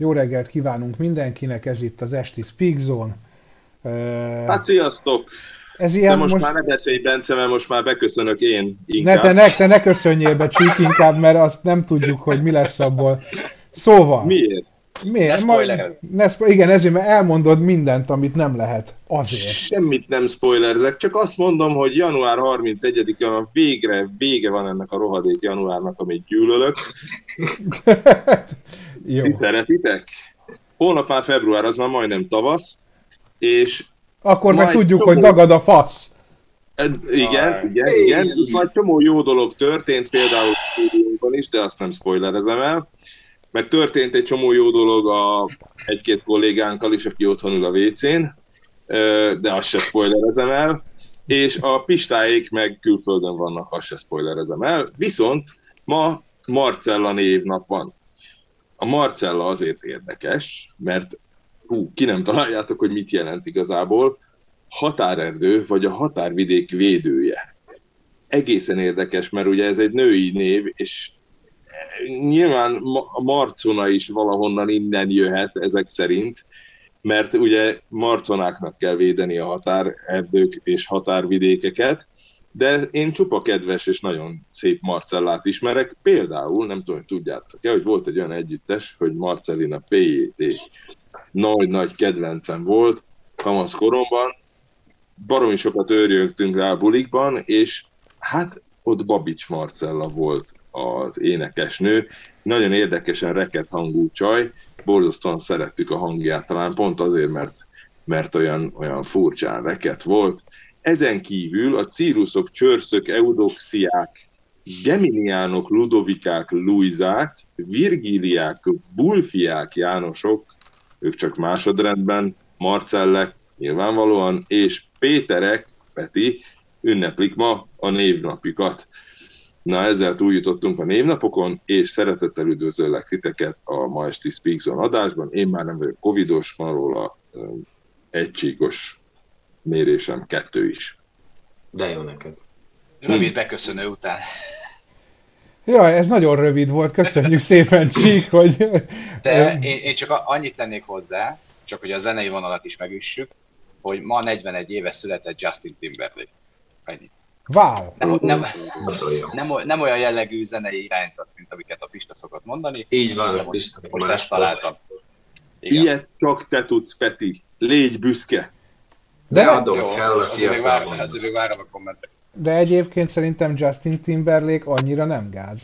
Jó reggelt kívánunk mindenkinek, ez itt az Esti Speak Zone. Hát sziasztok! Ez ilyen De most, most már ne beszélj, Bence, mert most már beköszönök én inkább. Ne, te, ne, te ne köszönjél be, Csík, inkább, mert azt nem tudjuk, hogy mi lesz abból. Szóval... Miért? Miért? Ne ne spo- igen, ezért, mert elmondod mindent, amit nem lehet. Azért. Semmit nem spoilerzek, csak azt mondom, hogy január 31-a végre, vége van ennek a rohadék januárnak, amit gyűlölök. Jó. Ti szeretitek? Holnap már február, az már majdnem tavasz, és... Akkor meg tudjuk, csomó... hogy dagad a fasz. Igen, ah, igen, igen. Majd csomó jó dolog történt, például is, de azt nem spoilerezem el. Meg történt egy csomó jó dolog a egy-két kollégánkkal is, aki otthon ül a WC-n, de azt se spoilerezem el. És a pistáik meg külföldön vannak, azt se spoilerezem el. Viszont ma Marcella névnap van. A Marcella azért érdekes, mert hú, ki nem találjátok, hogy mit jelent igazából, határerdő vagy a határvidék védője. Egészen érdekes, mert ugye ez egy női név, és nyilván a Marcona is valahonnan innen jöhet ezek szerint, mert ugye marconáknak kell védeni a határerdők és határvidékeket, de én csupa kedves és nagyon szép Marcellát ismerek. Például, nem tudom, hogy tudjátok-e, hogy volt egy olyan együttes, hogy Marcellina PJT nagy-nagy kedvencem volt kamasz koromban, baromi sokat őrjögtünk rá a bulikban, és hát ott Babics Marcella volt az énekesnő. Nagyon érdekesen reket hangú csaj, borzasztóan szerettük a hangját, talán pont azért, mert, mert olyan, olyan furcsán reket volt. Ezen kívül a círuszok, csörszök, eudoxiák, geminiánok, ludovikák, luizák, virgíliák, vulfiák, jánosok, ők csak másodrendben, marcellek, nyilvánvalóan, és péterek, Peti, ünneplik ma a névnapikat. Na, ezzel túljutottunk a névnapokon, és szeretettel üdvözöllek titeket a ma esti Speakzone adásban. Én már nem vagyok covidos, van róla egységos mérésem, kettő is. De jó neked. Rövid beköszönő után. Ja, ez nagyon rövid volt, köszönjük szépen, Csík, hogy... De én, én csak annyit tennék hozzá, csak hogy a zenei vonalat is megüssük, hogy ma 41 éve született Justin Timberlake. Ennyi. Wow! Nem, nem, nem, nem olyan jellegű zenei irányzat, mint amiket a Pista szokott mondani. Így van, a Pista. Most ezt találtam. Igen. Ilyet csak te tudsz, Peti. Légy büszke. De, De adom, jó, kell a azért még, várom, azért még várom a kommentet. De egyébként szerintem Justin Timberlake annyira nem gáz.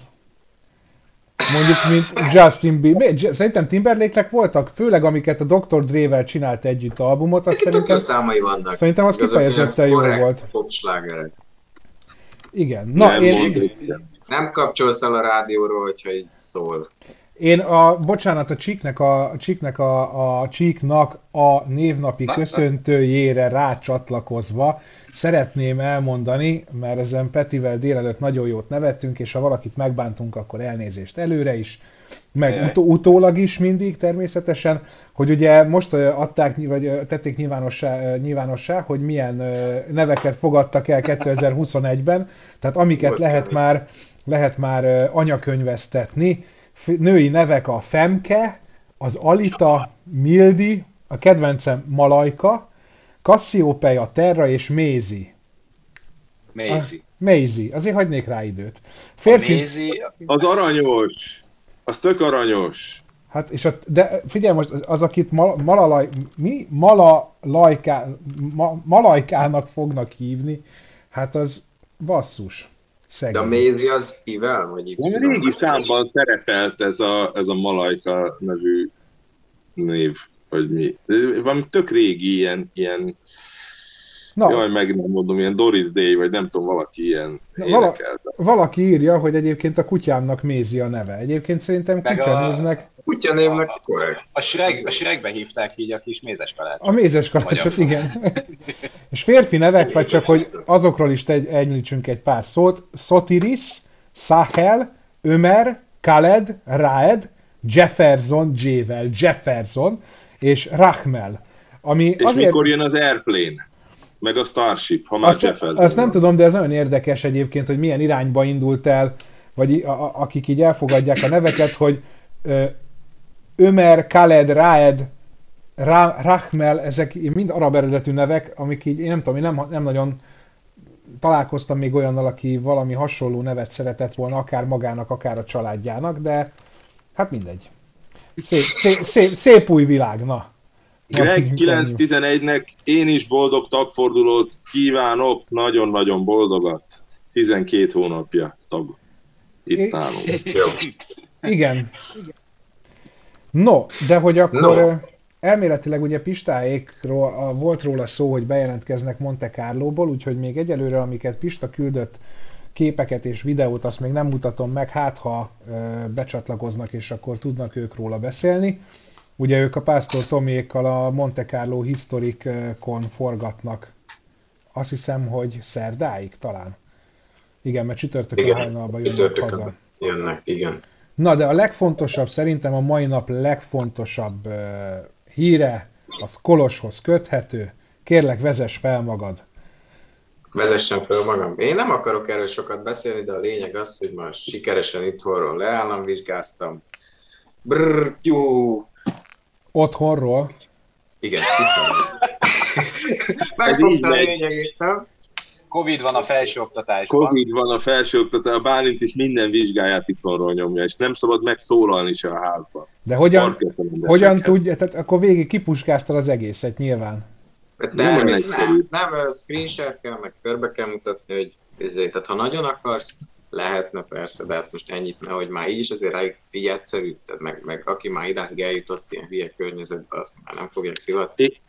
Mondjuk, mint Justin Bieber. Szerintem Timberlake-nek voltak, főleg amiket a Dr. Dre-vel csinált együtt albumot, azt szerintem, számai vannak. szerintem az kifejezetten jó volt. Popslágerek. Igen. Na, nem, én... nem kapcsolsz el a rádióról, hogyha így szól. Én a, bocsánat, a csíknek a, a csíknek a, a csíknak a névnapi Na, köszöntőjére rácsatlakozva szeretném elmondani, mert ezen Petivel délelőtt nagyon jót nevettünk, és ha valakit megbántunk, akkor elnézést előre is, meg ut- utólag is mindig természetesen, hogy ugye most adták, vagy tették nyilvánossá, nyilvánossá, hogy milyen neveket fogadtak el 2021-ben, tehát amiket lehet már, lehet már anyakönyvesztetni, női nevek a Femke, az Alita, Mildi, a kedvencem Malajka, Cassiopeia, Terra és Mézi. Mézi. Mézi. Azért hagynék rá időt. Férfi... Mézi... Az aranyos. Az tök aranyos. Hát, és a, de figyelj most, az, akit mal, malalaj, mi? Malalajká, ma, malajkának fognak hívni, hát az basszus. Szegény. De a Mézi az kivel? Vagy Y? Régi számban szerepelt ez a, ez a Malajka nevű név vagy mi. Valami tök régi ilyen, ilyen Na. Jaj, meg nem mondom, ilyen Doris Day, vagy nem tudom, valaki ilyen Na, vala, Valaki írja, hogy egyébként a kutyámnak Mézi a neve. Egyébként szerintem kutyanévnek... A... Kutyanévnek korrekt. A, Shrek, a Shrekbe hívták így a kis mézes kalácsot. A mézes kalácsot, igen. És férfi nevek, vagy csak, hogy azokról is egy, említsünk egy pár szót. Sotiris, Sahel, Ömer, Khaled, Raed, Jefferson, J-vel, Jefferson, és Rachmel. Ami és azért... mikor jön az Airplane? Meg a Starship, ha már azt, azt nem tudom, de ez nagyon érdekes egyébként, hogy milyen irányba indult el, vagy a, a, akik így elfogadják a neveket, hogy ö, Ömer, Khaled, Raed, Ra- Rahmel, ezek mind arab eredetű nevek, amik így, én nem tudom, én nem, nem nagyon találkoztam még olyannal, aki valami hasonló nevet szeretett volna, akár magának, akár a családjának, de hát mindegy. Szép, szép, szép, szép új világ, na. Greg 911-nek én is boldog tagfordulót kívánok, nagyon-nagyon boldogat. 12 hónapja tag itt nálunk. Igen. No, de hogy akkor no. elméletileg ugye Pistáékról volt róla szó, hogy bejelentkeznek Monte Carlo-ból, úgyhogy még egyelőre, amiket Pista küldött, képeket és videót, azt még nem mutatom meg, hát ha becsatlakoznak, és akkor tudnak ők róla beszélni. Ugye ők a Pásztor Tomiékkal a Monte Carlo Historic-kon forgatnak. Azt hiszem, hogy szerdáig talán. Igen, mert csütörtökön hajnalban jönnek haza. Jönnek, igen. Na, de a legfontosabb, szerintem a mai nap legfontosabb uh, híre, az Koloshoz köthető. Kérlek, vezess fel magad. Vezessem fel magam. Én nem akarok erről sokat beszélni, de a lényeg az, hogy ma sikeresen itthonról leállamvizsgáztam. Brrr, jó. Otthonról? Igen. Megfogtam a lényegét, nem? Covid van a felsőoktatásban. Covid van a felsőoktatásban, a Bálint is minden vizsgáját itthonról nyomja, és nem szabad megszólalni se a házban. De hogyan, hogyan tudja, tehát akkor végig kipuskáztad az egészet nyilván. Hát nem, nem, nem, nem screen share kell, meg körbe kell mutatni, hogy ezért, tehát ha nagyon akarsz, lehetne persze, de hát most ennyit, mert hogy már így is azért így egyszerű, tehát meg, meg aki már idáig eljutott ilyen hülye környezetbe, azt már nem fogják szivatni.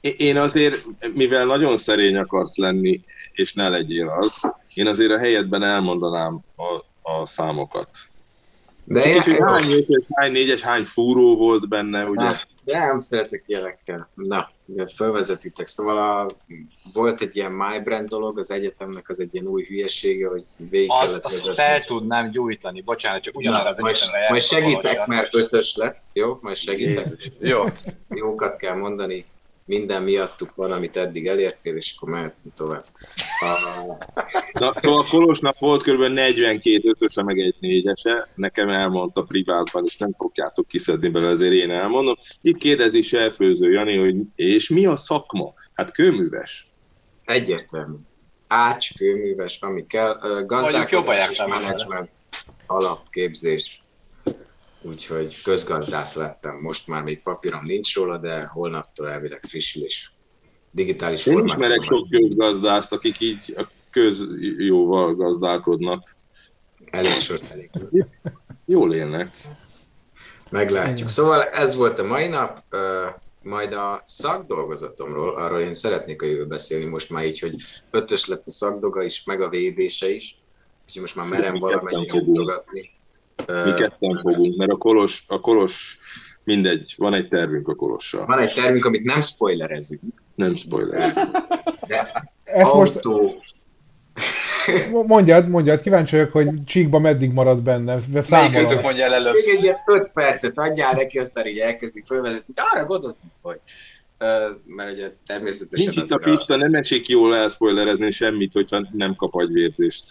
Én azért, mivel nagyon szerény akarsz lenni, és ne legyél az, én azért a helyedben elmondanám a, a számokat. De én, én, hány négyes, hány négyes, hány fúró volt benne, ugye? De nem szeretek ilyenekkel. Na, felvezetitek. Szóval a, volt egy ilyen MyBrand dolog az egyetemnek, az egy ilyen új hülyesége, hogy végig azt, kellett azt vezetni. fel tudnám gyújtani, bocsánat, csak ugyanarra az majd, egyetemre Majd segítek, mert ötös lett, jó? Majd segítek. jó. Jókat kell mondani minden miattuk van, amit eddig elértél, és akkor mehetünk tovább. A... Na, szóval Kolosnak volt kb. 42 ötöse, meg egy négyese, nekem elmondta privátban, és nem fogjátok kiszedni belőle, ezért én elmondom. Itt kérdezi Selfőző Jani, hogy és mi a szakma? Hát kőműves. Egyértelmű. Ács, kőműves, ami kell. Gazdálkodás és menedzsment, alapképzés, úgyhogy közgazdász lettem. Most már még papírom nincs róla, de holnaptól elvileg frissül és digitális Én ismerek sok közgazdászt, akik így a közjóval gazdálkodnak. Elég elég. Jól élnek. Meglátjuk. Szóval ez volt a mai nap, majd a szakdolgozatomról, arról én szeretnék a jövő beszélni most már így, hogy ötös lett a szakdoga is, meg a védése is, úgyhogy most már merem valamennyire mutogatni. Mi ketten fogunk, mert a Kolos, a Kolos mindegy, van egy tervünk a Kolossal. Van egy tervünk, amit nem spoilerezünk. Nem spoilerezünk. De Ezt autó... most... Mondjad, mondjad, kíváncsi vagyok, hogy Csíkba meddig marad benne, Melyikőtök mondja el előbb? Még egy ilyen 5 percet adjál neki, aztán így elkezdi fölvezetni, arra gondoltunk, hogy mert ugye természetesen... Nincs itt a Pista, nem esik jól elspoilerezni semmit, hogyha nem kap agyvérzést.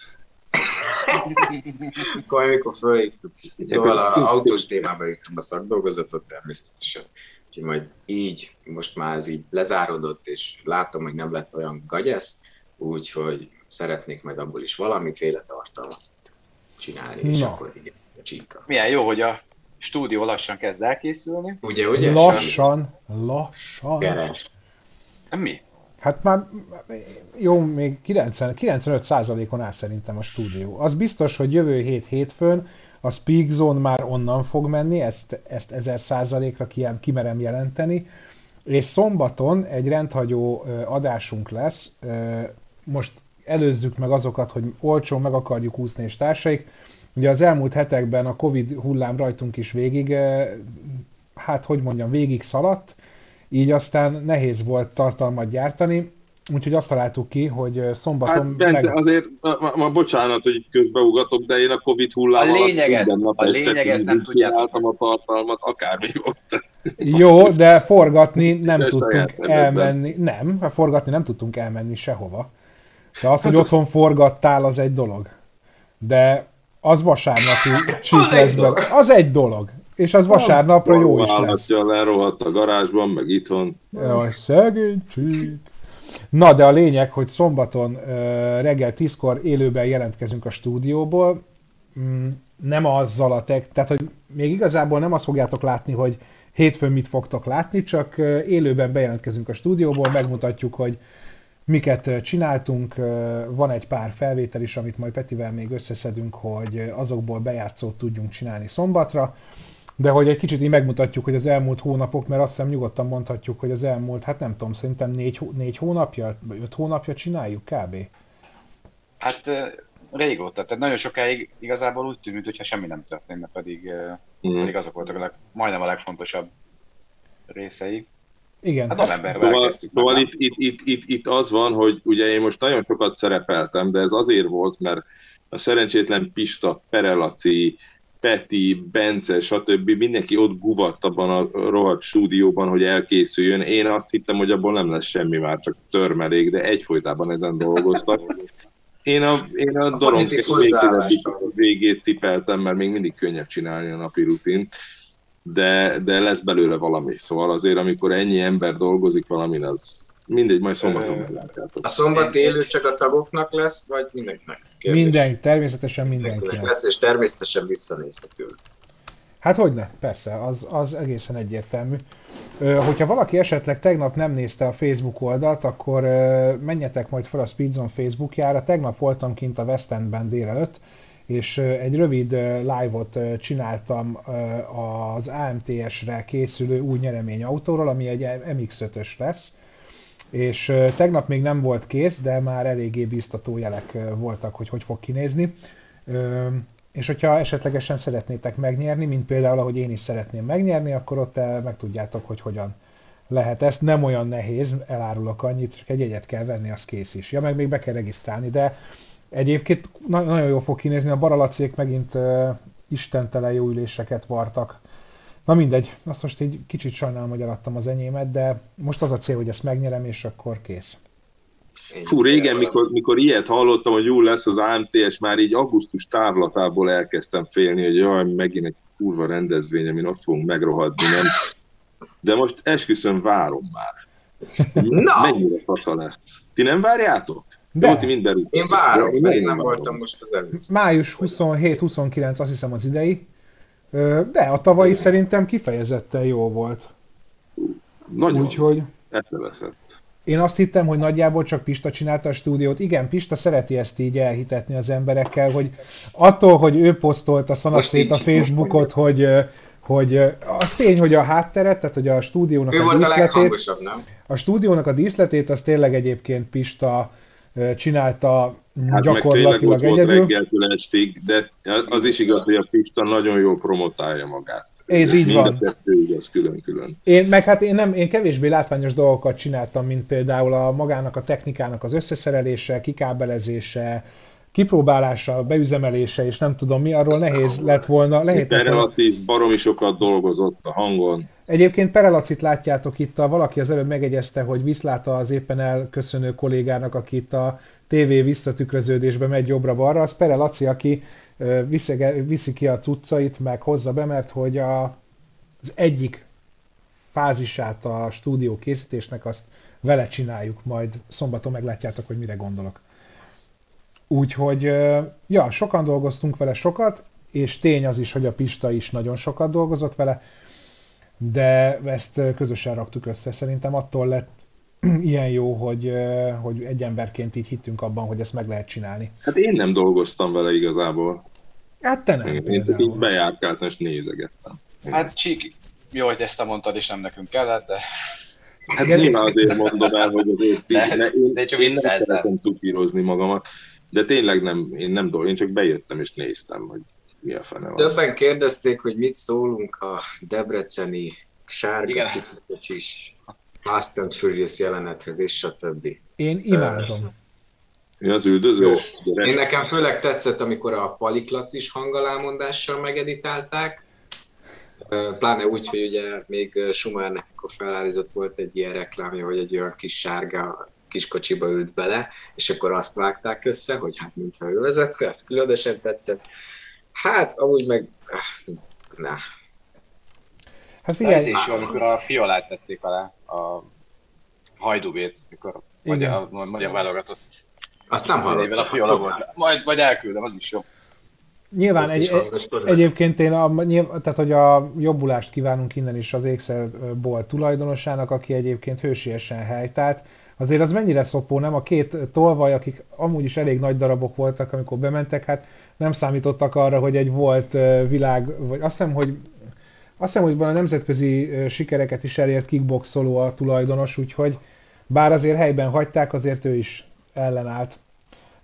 Akkor amikor fölhívtuk. Szóval a autós témába írtam a szakdolgozatot természetesen. Úgyhogy majd így, most már ez így lezárodott, és látom, hogy nem lett olyan gagyesz, úgyhogy szeretnék majd abból is valamiféle tartalmat csinálni, és no. akkor igen, a csíka. Milyen jó, hogy a stúdió lassan kezd elkészülni. Ugye, ugye? Lassan, lassan. Keres. Mi? Hát már jó, még 90, 95%-on áll szerintem a stúdió. Az biztos, hogy jövő hét hétfőn a Speak Zone már onnan fog menni, ezt, ezt 1000%-ra ki, kimerem jelenteni, és szombaton egy rendhagyó adásunk lesz. Most előzzük meg azokat, hogy olcsón meg akarjuk úszni és társaik. Ugye az elmúlt hetekben a Covid hullám rajtunk is végig, hát hogy mondjam, végig szaladt, így aztán nehéz volt tartalmat gyártani, úgyhogy azt találtuk ki, hogy szombaton... Hát, Bence, meg... azért, ma, ma, bocsánat, hogy közbeugatok, de én a Covid hullám a lényeget, alatt a lényeget nem tudjátok. a tartalmat, akármi volt. Jó, de forgatni nem de tudtunk elmenni. Nem, forgatni nem tudtunk elmenni sehova. De az, hogy hát otthon forgattál, az egy dolog. De az vasárnapi csík lesz Az egy dolog. És az vasárnapra jó is lesz. lerohadt a garázsban, meg itthon. Jaj, szegény csík. Na, de a lényeg, hogy szombaton reggel 10-kor élőben jelentkezünk a stúdióból. Mm, nem azzal a tek, tehát hogy még igazából nem azt fogjátok látni, hogy hétfőn mit fogtok látni, csak élőben bejelentkezünk a stúdióból, megmutatjuk, hogy miket csináltunk. Van egy pár felvétel is, amit majd Petivel még összeszedünk, hogy azokból bejátszót tudjunk csinálni szombatra. De hogy egy kicsit így megmutatjuk, hogy az elmúlt hónapok, mert azt hiszem nyugodtan mondhatjuk, hogy az elmúlt, hát nem tudom, szerintem négy, négy hónapja, vagy öt hónapja csináljuk kb. Hát régóta, tehát nagyon sokáig igazából úgy tűnt, mintha semmi nem történne, pedig, mm. pedig azok voltak a leg, majdnem a legfontosabb részei. Igen. Hát novemberben szóval, szóval itt, itt, itt, itt, itt az van, hogy ugye én most nagyon sokat szerepeltem, de ez azért volt, mert a szerencsétlen Pista, Perelaci, Peti, Bence, stb. mindenki ott guvadt abban a rohadt stúdióban, hogy elkészüljön. Én azt hittem, hogy abból nem lesz semmi már, csak törmelék, de egyfolytában ezen dolgoztak. Én a, én a, a dorong végét, végét tipeltem, mert még mindig könnyebb csinálni a napi rutin, de, de lesz belőle valami. Szóval azért, amikor ennyi ember dolgozik valamin, az mindegy, majd szombaton meglátjátok. A szombat élő csak a tagoknak lesz, vagy mindenkinek? Kérdés. Minden, természetesen mindenkinek. Lesz, és természetesen visszanézhető lesz. Hát hogyne, persze, az, az egészen egyértelmű. Hogyha valaki esetleg tegnap nem nézte a Facebook oldalt, akkor menjetek majd fel a Speedzone Facebookjára. Tegnap voltam kint a West Endben délelőtt, és egy rövid live-ot csináltam az AMTS-re készülő új nyereményautóról, ami egy MX-5-ös lesz. És tegnap még nem volt kész, de már eléggé biztató jelek voltak, hogy hogy fog kinézni. És hogyha esetlegesen szeretnétek megnyerni, mint például, ahogy én is szeretném megnyerni, akkor ott meg tudjátok, hogy hogyan lehet ezt. Nem olyan nehéz, elárulok annyit, csak egy jegyet kell venni, az kész is. Ja, meg még be kell regisztrálni, de egyébként nagyon jól fog kinézni, a baralacék megint uh, istentelen jó üléseket vartak. Na mindegy, azt most egy kicsit sajnálom, hogy eladtam az enyémet, de most az a cél, hogy ezt megnyerem, és akkor kész. Fú, régen, mikor, mikor ilyet hallottam, hogy jó lesz az AMTS, már így augusztus távlatából elkezdtem félni, hogy jaj, megint egy kurva rendezvény, amin ott fogunk megrohadni, nem? De most esküszöm, várom már. Na! Mennyire fasza lesz. Ti nem várjátok? De. Jó, ti mind Én várom, mert én nem voltam most az előző. Május 27-29 azt hiszem az idei. De a tavalyi szerintem kifejezetten jó volt. Nagyon. Úgyhogy... Eszeveszett. Én azt hittem, hogy nagyjából csak Pista csinálta a stúdiót. Igen, Pista szereti ezt így elhitetni az emberekkel, hogy attól, hogy ő posztolta szanaszét a Facebookot, hogy, hogy az tény, hogy a hátteret, tehát hogy a stúdiónak ő a díszletét, a, nem? a stúdiónak a díszletét, az tényleg egyébként Pista csinálta hát gyakorlatilag meg egyedül. Volt reggeltől estig, de az is igaz, hogy a Pista nagyon jól promotálja magát. Ez így Mind van. a igaz külön-külön. Én, meg hát én, nem, én kevésbé látványos dolgokat csináltam, mint például a magának a technikának az összeszerelése, kikábelezése, kipróbálása, beüzemelése, és nem tudom mi, arról Aztán nehéz lett volna. Lehet relatív baromi sokat dolgozott a hangon. Egyébként Perelacit látjátok itt, a, valaki az előbb megegyezte, hogy viszláta az éppen elköszönő kollégának, aki itt a TV visszatükröződésbe megy jobbra-balra, az Perelaci, aki viszi, viszi ki a cuccait, meg hozza be, mert hogy a, az egyik fázisát a stúdió készítésnek azt vele csináljuk, majd szombaton meglátjátok, hogy mire gondolok. Úgyhogy, ja, sokan dolgoztunk vele sokat, és tény az is, hogy a Pista is nagyon sokat dolgozott vele, de ezt közösen raktuk össze. Szerintem attól lett ilyen jó, hogy, hogy egy emberként így hittünk abban, hogy ezt meg lehet csinálni. Hát én nem dolgoztam vele igazából. Hát te nem. Én, én így bejárkáltam és nézegettem. Hát Csík, jó, hogy ezt te mondtad, és nem nekünk kellett, de... Hát nyilván azért mondom el, hogy azért így, de, én, de csak én nem szeretem tukírozni magamat, de tényleg nem, én nem dolgozom, én csak bejöttem és néztem, hogy mi a fene van. Többen kérdezték, hogy mit szólunk a debreceni sárga kicsit Fast and Furious jelenethez, és stb. Én imádom. Mi az üldözős? Én nekem főleg tetszett, amikor a paliklacis hangalámondással megeditálták, pláne úgy, hogy ugye még Schumernek, akkor felállított volt egy ilyen reklámja, hogy egy olyan kis sárga kis kocsiba ült bele, és akkor azt vágták össze, hogy hát mintha ő vezette, ez különösen tetszett. Hát, amúgy meg, ah, na, Hát figyelj! Ez is jó, amikor a fiolát tették alá, a hajdubét, mikor Igen. a magyar válogatott. Azt nem hallottam. A fiola volt. Majd, majd elküldem, az is jó. Nyilván egy, egy, egyébként én, a, tehát hogy a jobbulást kívánunk innen is az ékszerbolt tulajdonosának, aki egyébként hősiesen helytált. Azért az mennyire szopó, nem? A két tolvaj, akik amúgy is elég nagy darabok voltak, amikor bementek, hát nem számítottak arra, hogy egy volt világ, vagy azt hiszem, hogy azt hiszem, hogy a nemzetközi sikereket is elért kickboxoló a tulajdonos, úgyhogy bár azért helyben hagyták, azért ő is ellenállt.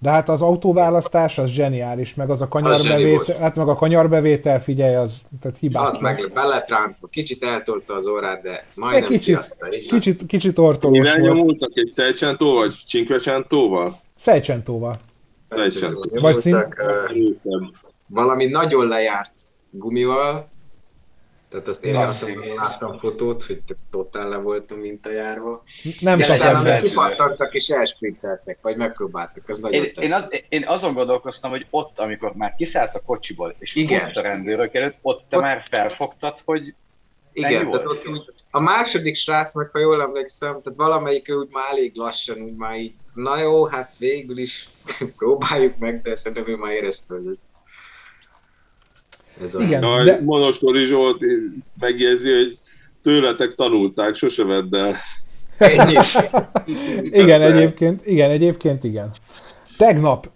De hát az autóválasztás az zseniális, meg az a kanyarbevétel, hát meg a kanyarbevétel, figyelj, az tehát hibás. Az meg beletrántva, kicsit eltolta az órát, de majdnem kicsit, kiadta, kicsit, kicsit ortolós Mivel volt. nyomultak egy Szejcsentó vagy Csinkvecsentóval? Szejcsentóval. Vagy szín... Valami nagyon lejárt gumival, tehát azt én azt láttam fotót, hogy totál le voltam mintajárva. Nem csak ebben. Kifattattak és elsprinteltek, vagy megpróbáltak, az nagyon én, én, az, én, azon gondolkoztam, hogy ott, amikor már kiszállsz a kocsiból, és Igen. a rendőrök előtt, ott te ott... már felfogtad, hogy igen, tehát ott úgy, a második srácnak, ha jól emlékszem, tehát valamelyik úgy már elég lassan, úgy már így, na jó, hát végül is próbáljuk meg, de szerintem ő már érezte, hogy ez ez a... Igen, Na, de... Monostori Zsolt megjegyzi, hogy tőletek tanulták, sose vedd el. igen, egyébként, igen, egyébként igen. Tegnap,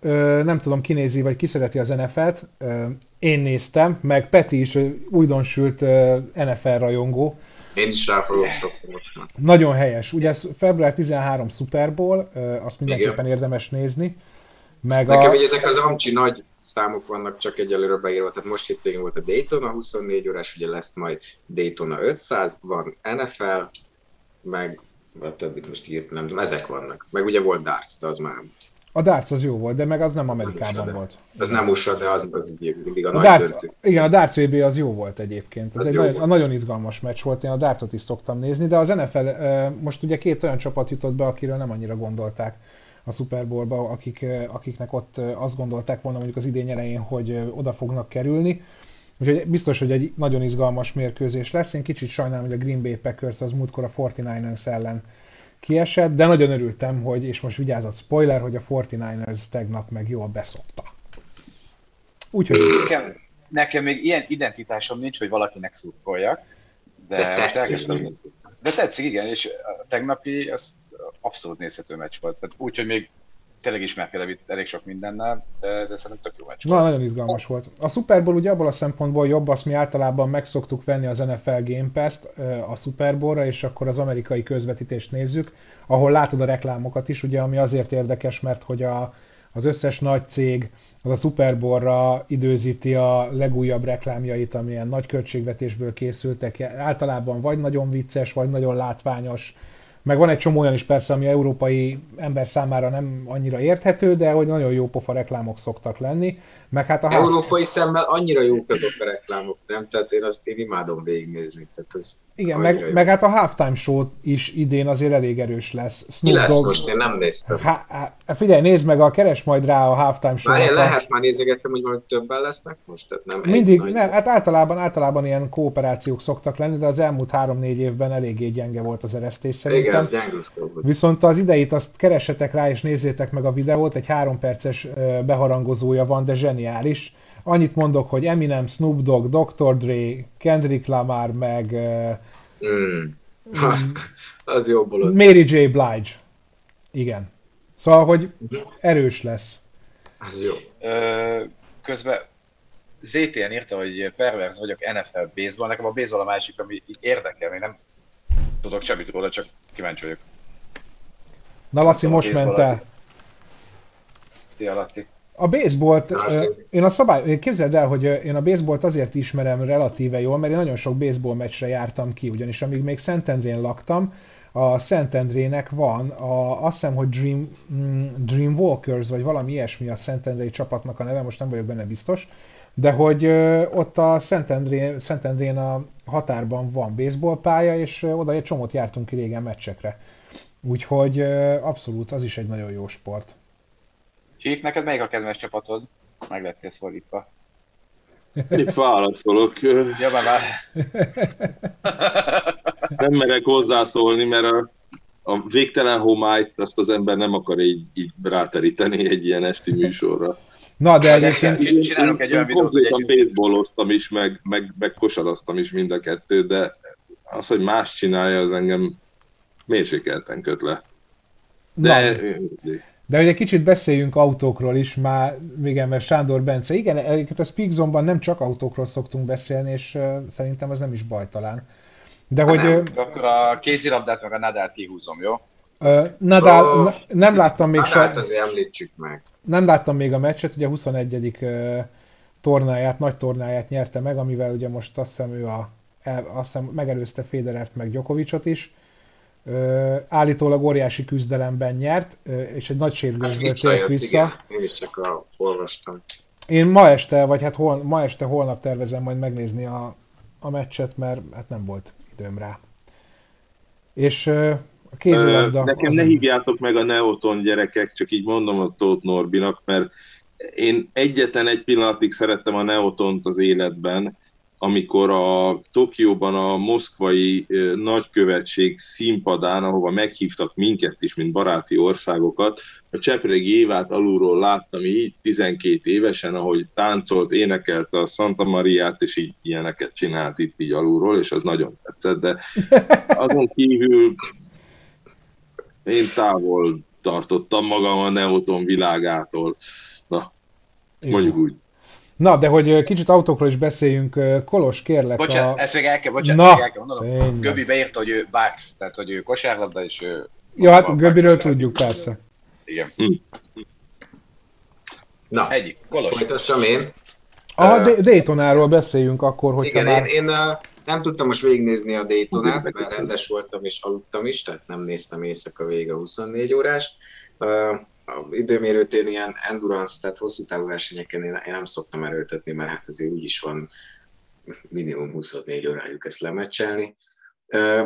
nem tudom, kinézi, vagy ki szereti az NFL-t, én néztem, meg Peti is újdonsült NFL rajongó. Én is rá fogok szokni most. Nagyon helyes. Ugye ez február 13 Super Bowl, azt mindenképpen Igen. érdemes nézni. Meg Nekem a... ezek az amcsi nagy számok vannak csak egyelőre beírva, tehát most hétvégén volt a Daytona 24 órás, ugye lesz majd Daytona 500, van NFL, meg a többit most írt, nem tudom, ezek vannak. Meg ugye volt Darts, de az már a darts az jó volt, de meg az nem Amerikában nem volt. Az nem USA, de az, az mindig a, a nagy darts, döntő. Igen, a darts VB az jó volt egyébként. Ez az egy nagyon, volt. nagyon izgalmas meccs volt, én a dartsot is szoktam nézni, de az NFL most ugye két olyan csapat jutott be, akiről nem annyira gondolták a Super Bowl-ba, akik, akiknek ott azt gondolták volna mondjuk az idény elején, hogy oda fognak kerülni. Úgyhogy biztos, hogy egy nagyon izgalmas mérkőzés lesz. Én kicsit sajnálom, hogy a Green Bay Packers az múltkor a 49ers ellen kiesett, de nagyon örültem, hogy, és most vigyázat, spoiler, hogy a 49ers tegnap meg jól beszopta. Úgyhogy... Nekem, nekem még ilyen identitásom nincs, hogy valakinek szurkoljak, de, de most elkezdtem. De tetszik, igen, és a tegnapi, az abszolút nézhető meccs volt. Tehát úgy, hogy még tényleg ismerkedem itt elég sok mindennel, de, de szerintem tök jó meccs volt. Na, nagyon izgalmas volt. A Super Bowl ugye abból a szempontból jobb, azt mi általában megszoktuk venni az NFL Game Pass-t a Super Bowl-ra, és akkor az amerikai közvetítést nézzük, ahol látod a reklámokat is, ugye, ami azért érdekes, mert hogy a, az összes nagy cég az a Super Bowl-ra időzíti a legújabb reklámjait, amilyen nagy költségvetésből készültek. Általában vagy nagyon vicces, vagy nagyon látványos, meg van egy csomó olyan is persze, ami európai ember számára nem annyira érthető, de hogy nagyon jó pofa reklámok szoktak lenni. Meg hát a európai szemmel annyira jók azok a reklámok, nem? Tehát én azt én imádom végignézni. Tehát ez Igen, meg, meg, hát a halftime show is idén azért elég erős lesz. Snoop Mi lesz Dogg... most? Én nem néztem. Há, há, figyelj, nézd meg, a keres majd rá a halftime show Már lehet, már nézegettem, hogy majd többen lesznek most, tehát nem Mindig, egy nem, hát általában, általában ilyen kooperációk szoktak lenni, de az elmúlt három-négy évben eléggé gyenge volt az eresztés szerintem. Igen, az gyenge Viszont az ideit azt keressetek rá és nézzétek meg a videót, egy három perces beharangozója van, de zseniális Annyit mondok, hogy Eminem, Snoop Dogg, Dr. Dre, Kendrick Lamar, meg... Mm. Az, az jó bolond. Mary J. Blige. Igen. Szóval, hogy mhm. erős lesz. Az jó. Ö, közben ZTN írta, hogy perverz vagyok NFL baseball. Nekem a baseball a másik, ami érdekel, én nem tudok semmit róla, csak kíváncsi vagyok. Na Laci, most ment el. Szia Laci. A baseballt, én a szabály, képzeld el, hogy én a baseballt azért ismerem relatíve jól, mert én nagyon sok baseball meccsre jártam ki, ugyanis amíg még Szentendrén laktam, a Szentendrének van, a, azt hiszem, hogy Dream, mm, Dream Walkers, vagy valami ilyesmi a Szentendrei csapatnak a neve, most nem vagyok benne biztos, de hogy ott a Szentendrén, Szentendrén a határban van baseball pálya, és oda egy csomót jártunk ki régen meccsekre. Úgyhogy abszolút az is egy nagyon jó sport. Csík, neked melyik a kedvenc csapatod? Meg lettél szorítva. Én válaszolok. Ja, már, már. Nem merek hozzászólni, mert a, a végtelen homályt azt az ember nem akar így, így ráteríteni egy ilyen esti műsorra. Na, de egyébként... Csinálunk egy olyan videót, hogy baseballoztam is, meg, meg, meg kosaraztam is mind a kettő, de az, hogy más csinálja, az engem mérsékelten köt le. De... Na, de hogy egy kicsit beszéljünk autókról is, már igen, mert Sándor Bence, igen, egyébként a Speakzone-ban nem csak autókról szoktunk beszélni, és szerintem az nem is bajtalán. De hát hogy... Nem, akkor a kézilabdát meg a Nadát kihúzom, jó? Nadal, oh, nem láttam még se... azért említsük meg. Nem láttam még a meccset, ugye a 21. Uh, tornáját, nagy tornáját nyerte meg, amivel ugye most azt hiszem ő a, azt hiszem megelőzte Federert meg Djokovicot is állítólag óriási küzdelemben nyert, és egy nagy sérülésből hát tért vissza. Igen. Én is csak a, olvastam. Én ma este, vagy hát hol, ma este, holnap tervezem majd megnézni a, a meccset, mert hát nem volt időm rá. És a kézilabda... Nekem ne hívjátok meg a Neoton gyerekek, csak így mondom a Tóth Norbinak, mert én egyetlen egy pillanatig szerettem a Neotont az életben, amikor a Tokióban a moszkvai nagykövetség színpadán, ahova meghívtak minket is, mint baráti országokat, a Csepregi Évát alulról láttam így 12 évesen, ahogy táncolt, énekelt a Santa Mariát, és így ilyeneket csinált itt így alulról, és az nagyon tetszett, de azon kívül én távol tartottam magam a Neoton világától. Na, mondjuk úgy. Na, de hogy kicsit autókról is beszéljünk, Kolos, kérlek. Bocsánat, a... ezt még el kell, bocsánat, Na, még el kell mondanom. Göbi beírta, hogy ő Bax, tehát hogy ő kosárlabda, és ő... Ja, hát Göbiről tudjuk, persze. Igen. Hm. Na, egyik, Kolos. Folytassam én. Aha, uh, Daytonáról beszéljünk akkor, hogy Igen, már... én, én uh, nem tudtam most végignézni a Daytonát, mert rendes voltam és aludtam is, tehát nem néztem éjszaka vége 24 órás. Uh, a időmérőt én ilyen endurance, tehát hosszú távú versenyeken én, én nem szoktam erőltetni, mert hát azért úgy is van minimum 24 órájuk ezt lemecselni.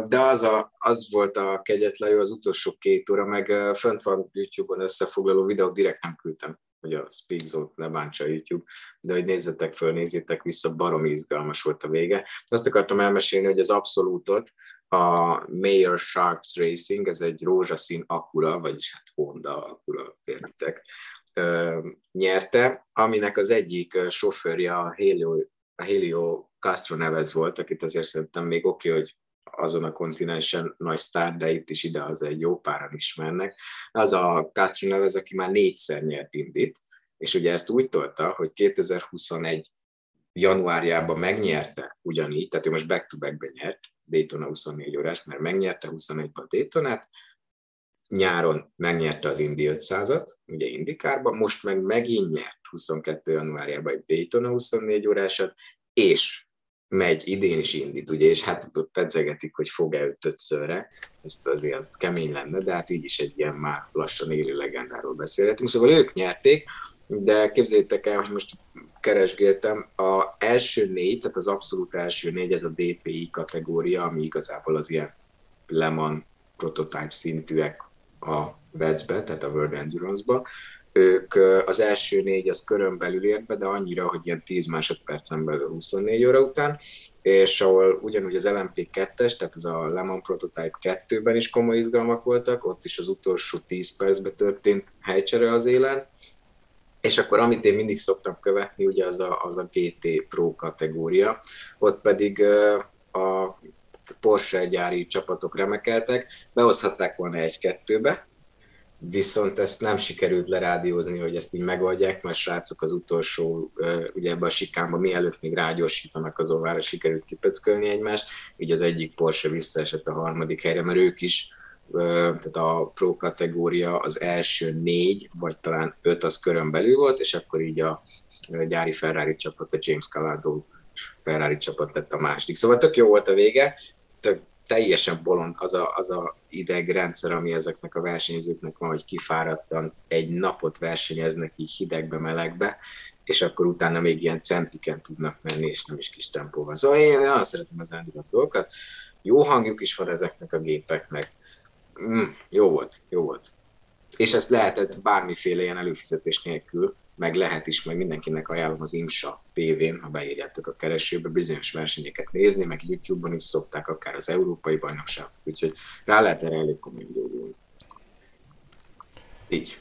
De az, a, az volt a kegyetlen az utolsó két óra, meg fönt van YouTube-on összefoglaló videók, direkt nem küldtem, hogy a Speak Zone ne bántsa a YouTube, de hogy nézzetek föl, nézzétek vissza, barom izgalmas volt a vége. Azt akartam elmesélni, hogy az abszolútot a Mayor Sharks Racing, ez egy rózsaszín Acura, vagyis hát Honda Acura, értitek, nyerte, aminek az egyik sofőrje a Helio, a Helio Castro Neves volt, akit azért szerintem még oké, okay, hogy azon a kontinensen nagy sztár, de itt is ide az egy jó páran ismernek. Az a Castro Neves, aki már négyszer nyert indít, és ugye ezt úgy tolta, hogy 2021 januárjában megnyerte ugyanígy, tehát ő most back-to-backben nyert, Daytona 24 órás, mert megnyerte 21-ben a Daytonát, nyáron megnyerte az Indy 500-at, ugye Indikárban, most meg megint nyert 22. januárjában egy Daytona 24 órásat, és megy idén is indít, ugye, és hát ott pedzegetik, hogy fog-e őt ötszörre, ezt azért az kemény lenne, de hát így is egy ilyen már lassan élő legendáról beszélhetünk. Szóval ők nyerték, de képzeljétek el, hogy most keresgéltem, a első négy, tehát az abszolút első négy, ez a DPI kategória, ami igazából az ilyen Lemon prototype szintűek a VEDS-be, tehát a World Endurance-ba. Ők az első négy az körön belül ért be, de annyira, hogy ilyen 10 másodpercen belül 24 óra után, és ahol ugyanúgy az LMP2-es, tehát az a Lemon Prototype 2-ben is komoly izgalmak voltak, ott is az utolsó 10 percben történt helycsere az élen, és akkor amit én mindig szoktam követni, ugye az a, az a GT Pro kategória, ott pedig a Porsche gyári csapatok remekeltek, behozhatták volna egy-kettőbe, viszont ezt nem sikerült lerádiózni, hogy ezt így megoldják, mert srácok az utolsó, ugye ebbe a sikámba, mielőtt még rágyorsítanak az óvára, sikerült kipöckölni egymást, így az egyik Porsche visszaesett a harmadik helyre, mert ők is tehát a pro kategória az első négy, vagy talán öt az körön belül volt, és akkor így a gyári Ferrari csapat, a James Calado Ferrari csapat lett a második. Szóval tök jó volt a vége, tök, teljesen bolond az a, az a idegrendszer, ami ezeknek a versenyzőknek van, hogy kifáradtan egy napot versenyeznek így hidegbe, melegbe, és akkor utána még ilyen centiken tudnak menni, és nem is kis tempóval. Szóval én nagyon szeretem az endurance dolgokat. Jó hangjuk is van ezeknek a gépeknek. Mm, jó volt, jó volt. és ezt lehetett bármiféle ilyen előfizetés nélkül, meg lehet is, meg mindenkinek ajánlom az IMSA tévén, ha beírjátok a keresőbe, bizonyos versenyeket nézni, meg YouTube-on is szokták, akár az Európai Bajnokságot, úgyhogy rá lehet erre elég komolyan gyógyulni. Így.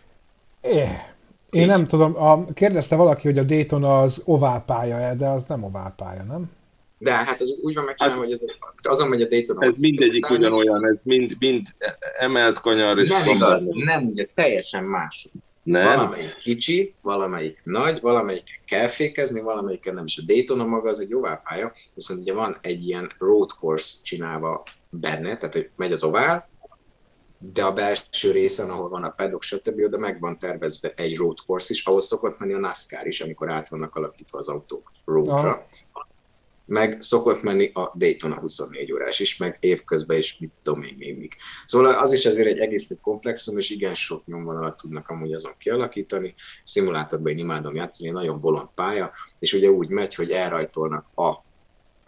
É. Én Így. nem tudom, a, kérdezte valaki, hogy a Dayton az oválpálya-e, de az nem oválpálya, nem? De hát az úgy van megcsinálva, hát, hogy ez, azon megy a Dayton. Ez mindegyik ugyanolyan, ez mind, mind emelt kanyar. És nem igaz, nem, ugye teljesen más. Nem. Valamelyik kicsi, valamelyik nagy, valamelyik kell fékezni, valamelyiken nem is. A Daytona maga az egy oválpálya, viszont ugye van egy ilyen road course csinálva benne, tehát hogy megy az ovál, de a belső részen, ahol van a pedok, stb., oda meg van tervezve egy road course is, ahol szokott menni a NASCAR is, amikor át vannak alakítva az autók roadra meg szokott menni a Daytona 24 órás is, meg évközben is, mit tudom még, még, még. Szóval az is azért egy egész komplexum, és igen sok nyomvonalat tudnak amúgy azon kialakítani. Szimulátorban én imádom játszani, nagyon bolond pálya, és ugye úgy megy, hogy elrajtolnak a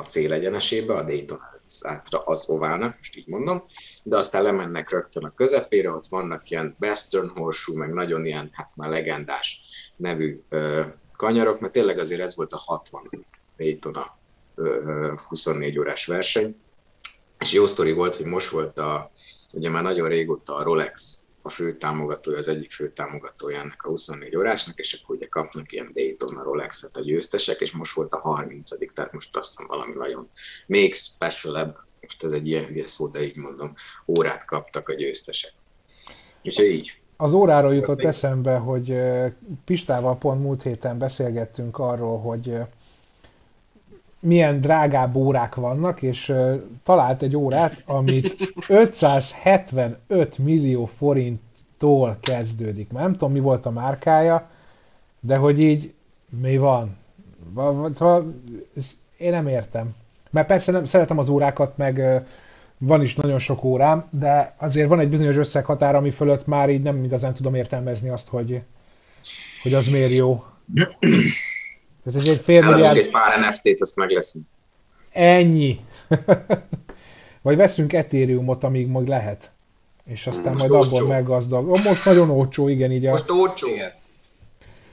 a célegyenesébe, a Daytona átra az oválnak, most így mondom, de aztán lemennek rögtön a közepére, ott vannak ilyen Western Horseshoe, meg nagyon ilyen, hát már legendás nevű ö, kanyarok, mert tényleg azért ez volt a 60. Daytona 24 órás verseny. És jó sztori volt, hogy most volt a, ugye már nagyon régóta a Rolex a fő támogatója, az egyik fő támogatója ennek a 24 órásnak, és akkor ugye kapnak ilyen Daytona Rolex-et a győztesek, és most volt a 30 tehát most azt hiszem valami nagyon még specialebb, most ez egy ilyen hülye szó, de így mondom, órát kaptak a győztesek. Úgyhogy így. Az óráról jutott eszembe, hogy Pistával pont múlt héten beszélgettünk arról, hogy milyen drágább órák vannak, és talált egy órát, amit 575 millió forinttól kezdődik. Már nem tudom, mi volt a márkája, de hogy így mi van? Szóval én nem értem. Mert persze nem, szeretem az órákat, meg van is nagyon sok órám, de azért van egy bizonyos összeghatár, ami fölött már így nem igazán tudom értelmezni azt, hogy, hogy az miért jó. Ez egy fél milliárd... egy pár NFT-t, azt meg leszünk. Ennyi. Vagy veszünk Ethereumot, amíg majd lehet. És aztán most majd olcsó. abból meggazdag. Most nagyon olcsó, igen, így a... Most olcsó. Igen.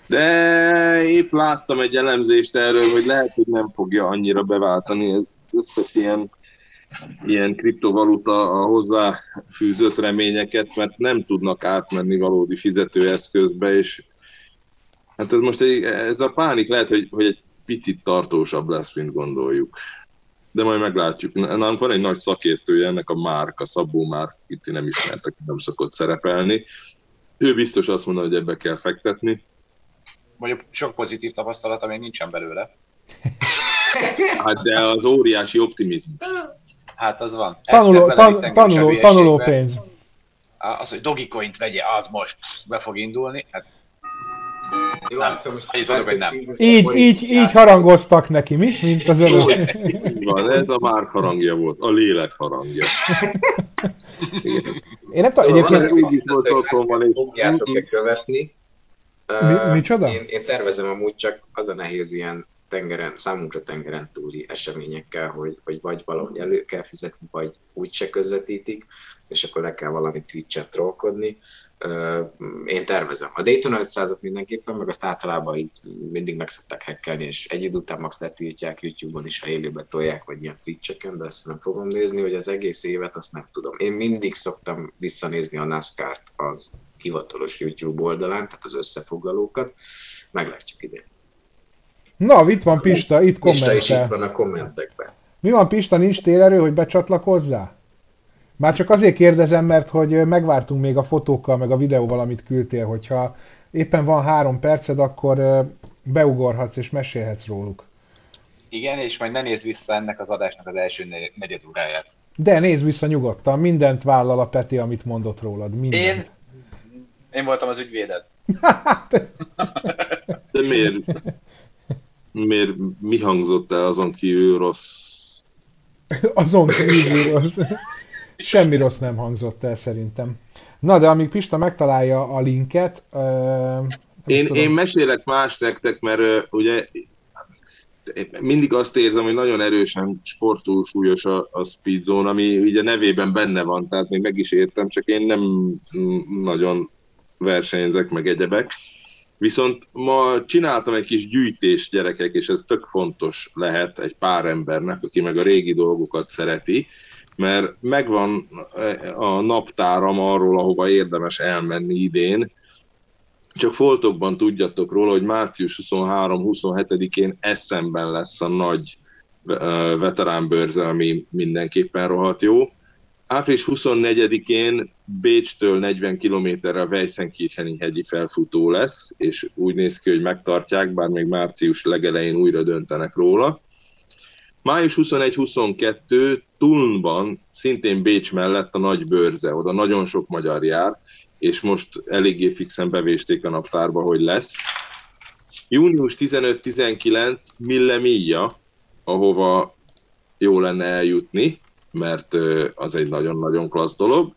De épp láttam egy elemzést erről, hogy lehet, hogy nem fogja annyira beváltani ez összes ilyen, ilyen kriptovaluta a hozzá fűzött reményeket, mert nem tudnak átmenni valódi fizetőeszközbe, és Hát ez most egy, ez a pánik lehet, hogy, hogy egy picit tartósabb lesz, mint gondoljuk. De majd meglátjuk. Nálunk van egy nagy szakértője ennek a Márk, a Szabó Márk, itt nem ismertek, nem szokott szerepelni. Ő biztos azt mondja, hogy ebbe kell fektetni. Mondjuk sok pozitív tapasztalata még nincsen belőle. Hát de az óriási optimizmus. Hát az van. Tanuló, tan, tanuló, tanuló pénz. Az, hogy Dogecoint vegye, az most be fog indulni. Hát jó, nem. Szóval most így hogy nem. Így, így, így harangoztak neki, mi? Mint az előtt. Van, ez a már harangja volt, a lélek harangja. Én nem tudom, szóval egyébként... Fogjátok-e követni? Mi, micsoda? Én, én tervezem amúgy csak az a nehéz ilyen tengeren, számunkra tengeren túli eseményekkel, hogy, hogy vagy valahogy elő kell fizetni, vagy úgyse közvetítik, és akkor le kell valami Twitch-et trollkodni én tervezem. A Daytona 500-at mindenképpen, meg azt általában itt mindig meg szokták hackelni, és egy idő után max letiltják YouTube-on is, ha élőbe tolják, vagy ilyen Twitch-eken, de ezt nem fogom nézni, hogy az egész évet azt nem tudom. Én mindig szoktam visszanézni a NASCAR-t az hivatalos YouTube oldalán, tehát az összefoglalókat, meglátjuk idén. Na, itt van Pista, itt kommentel. Pista is itt van a kommentekben. Mi van Pista, nincs térerő, hogy becsatlakozzál? Már csak azért kérdezem, mert hogy megvártunk még a fotókkal, meg a videóval, amit küldtél, hogyha éppen van három perced, akkor beugorhatsz és mesélhetsz róluk. Igen, és majd ne nézz vissza ennek az adásnak az első negyed óráját. De nézd vissza nyugodtan, mindent vállal a Peti, amit mondott rólad. Mindent. Én, én voltam az ügyvéded. De miért? Miért? Mi hangzott el azon kívül rossz? azon kívül rossz. Semmi rossz nem hangzott el szerintem. Na, de amíg Pista megtalálja a linket... Uh, én, én mesélek más nektek, mert uh, ugye mindig azt érzem, hogy nagyon erősen sportúsúlyos a, a speed zone, ami ugye nevében benne van, tehát még meg is értem, csak én nem nagyon versenyzek, meg egyebek. Viszont ma csináltam egy kis gyűjtést gyerekek, és ez tök fontos lehet egy pár embernek, aki meg a régi dolgokat szereti, mert megvan a naptáram arról, ahova érdemes elmenni idén, csak foltokban tudjatok róla, hogy március 23-27-én eszemben lesz a nagy veteránbőrze, ami mindenképpen rohadt jó. Április 24-én Bécstől 40 kilométerre a Weissenkircheni hegyi felfutó lesz, és úgy néz ki, hogy megtartják, bár még március legelején újra döntenek róla. Május 21-22 Tulnban, szintén Bécs mellett a nagy bőrze, oda nagyon sok magyar jár, és most eléggé fixen bevésték a naptárba, hogy lesz. Június 15-19 Mille Milla, ahova jó lenne eljutni, mert az egy nagyon-nagyon klassz dolog.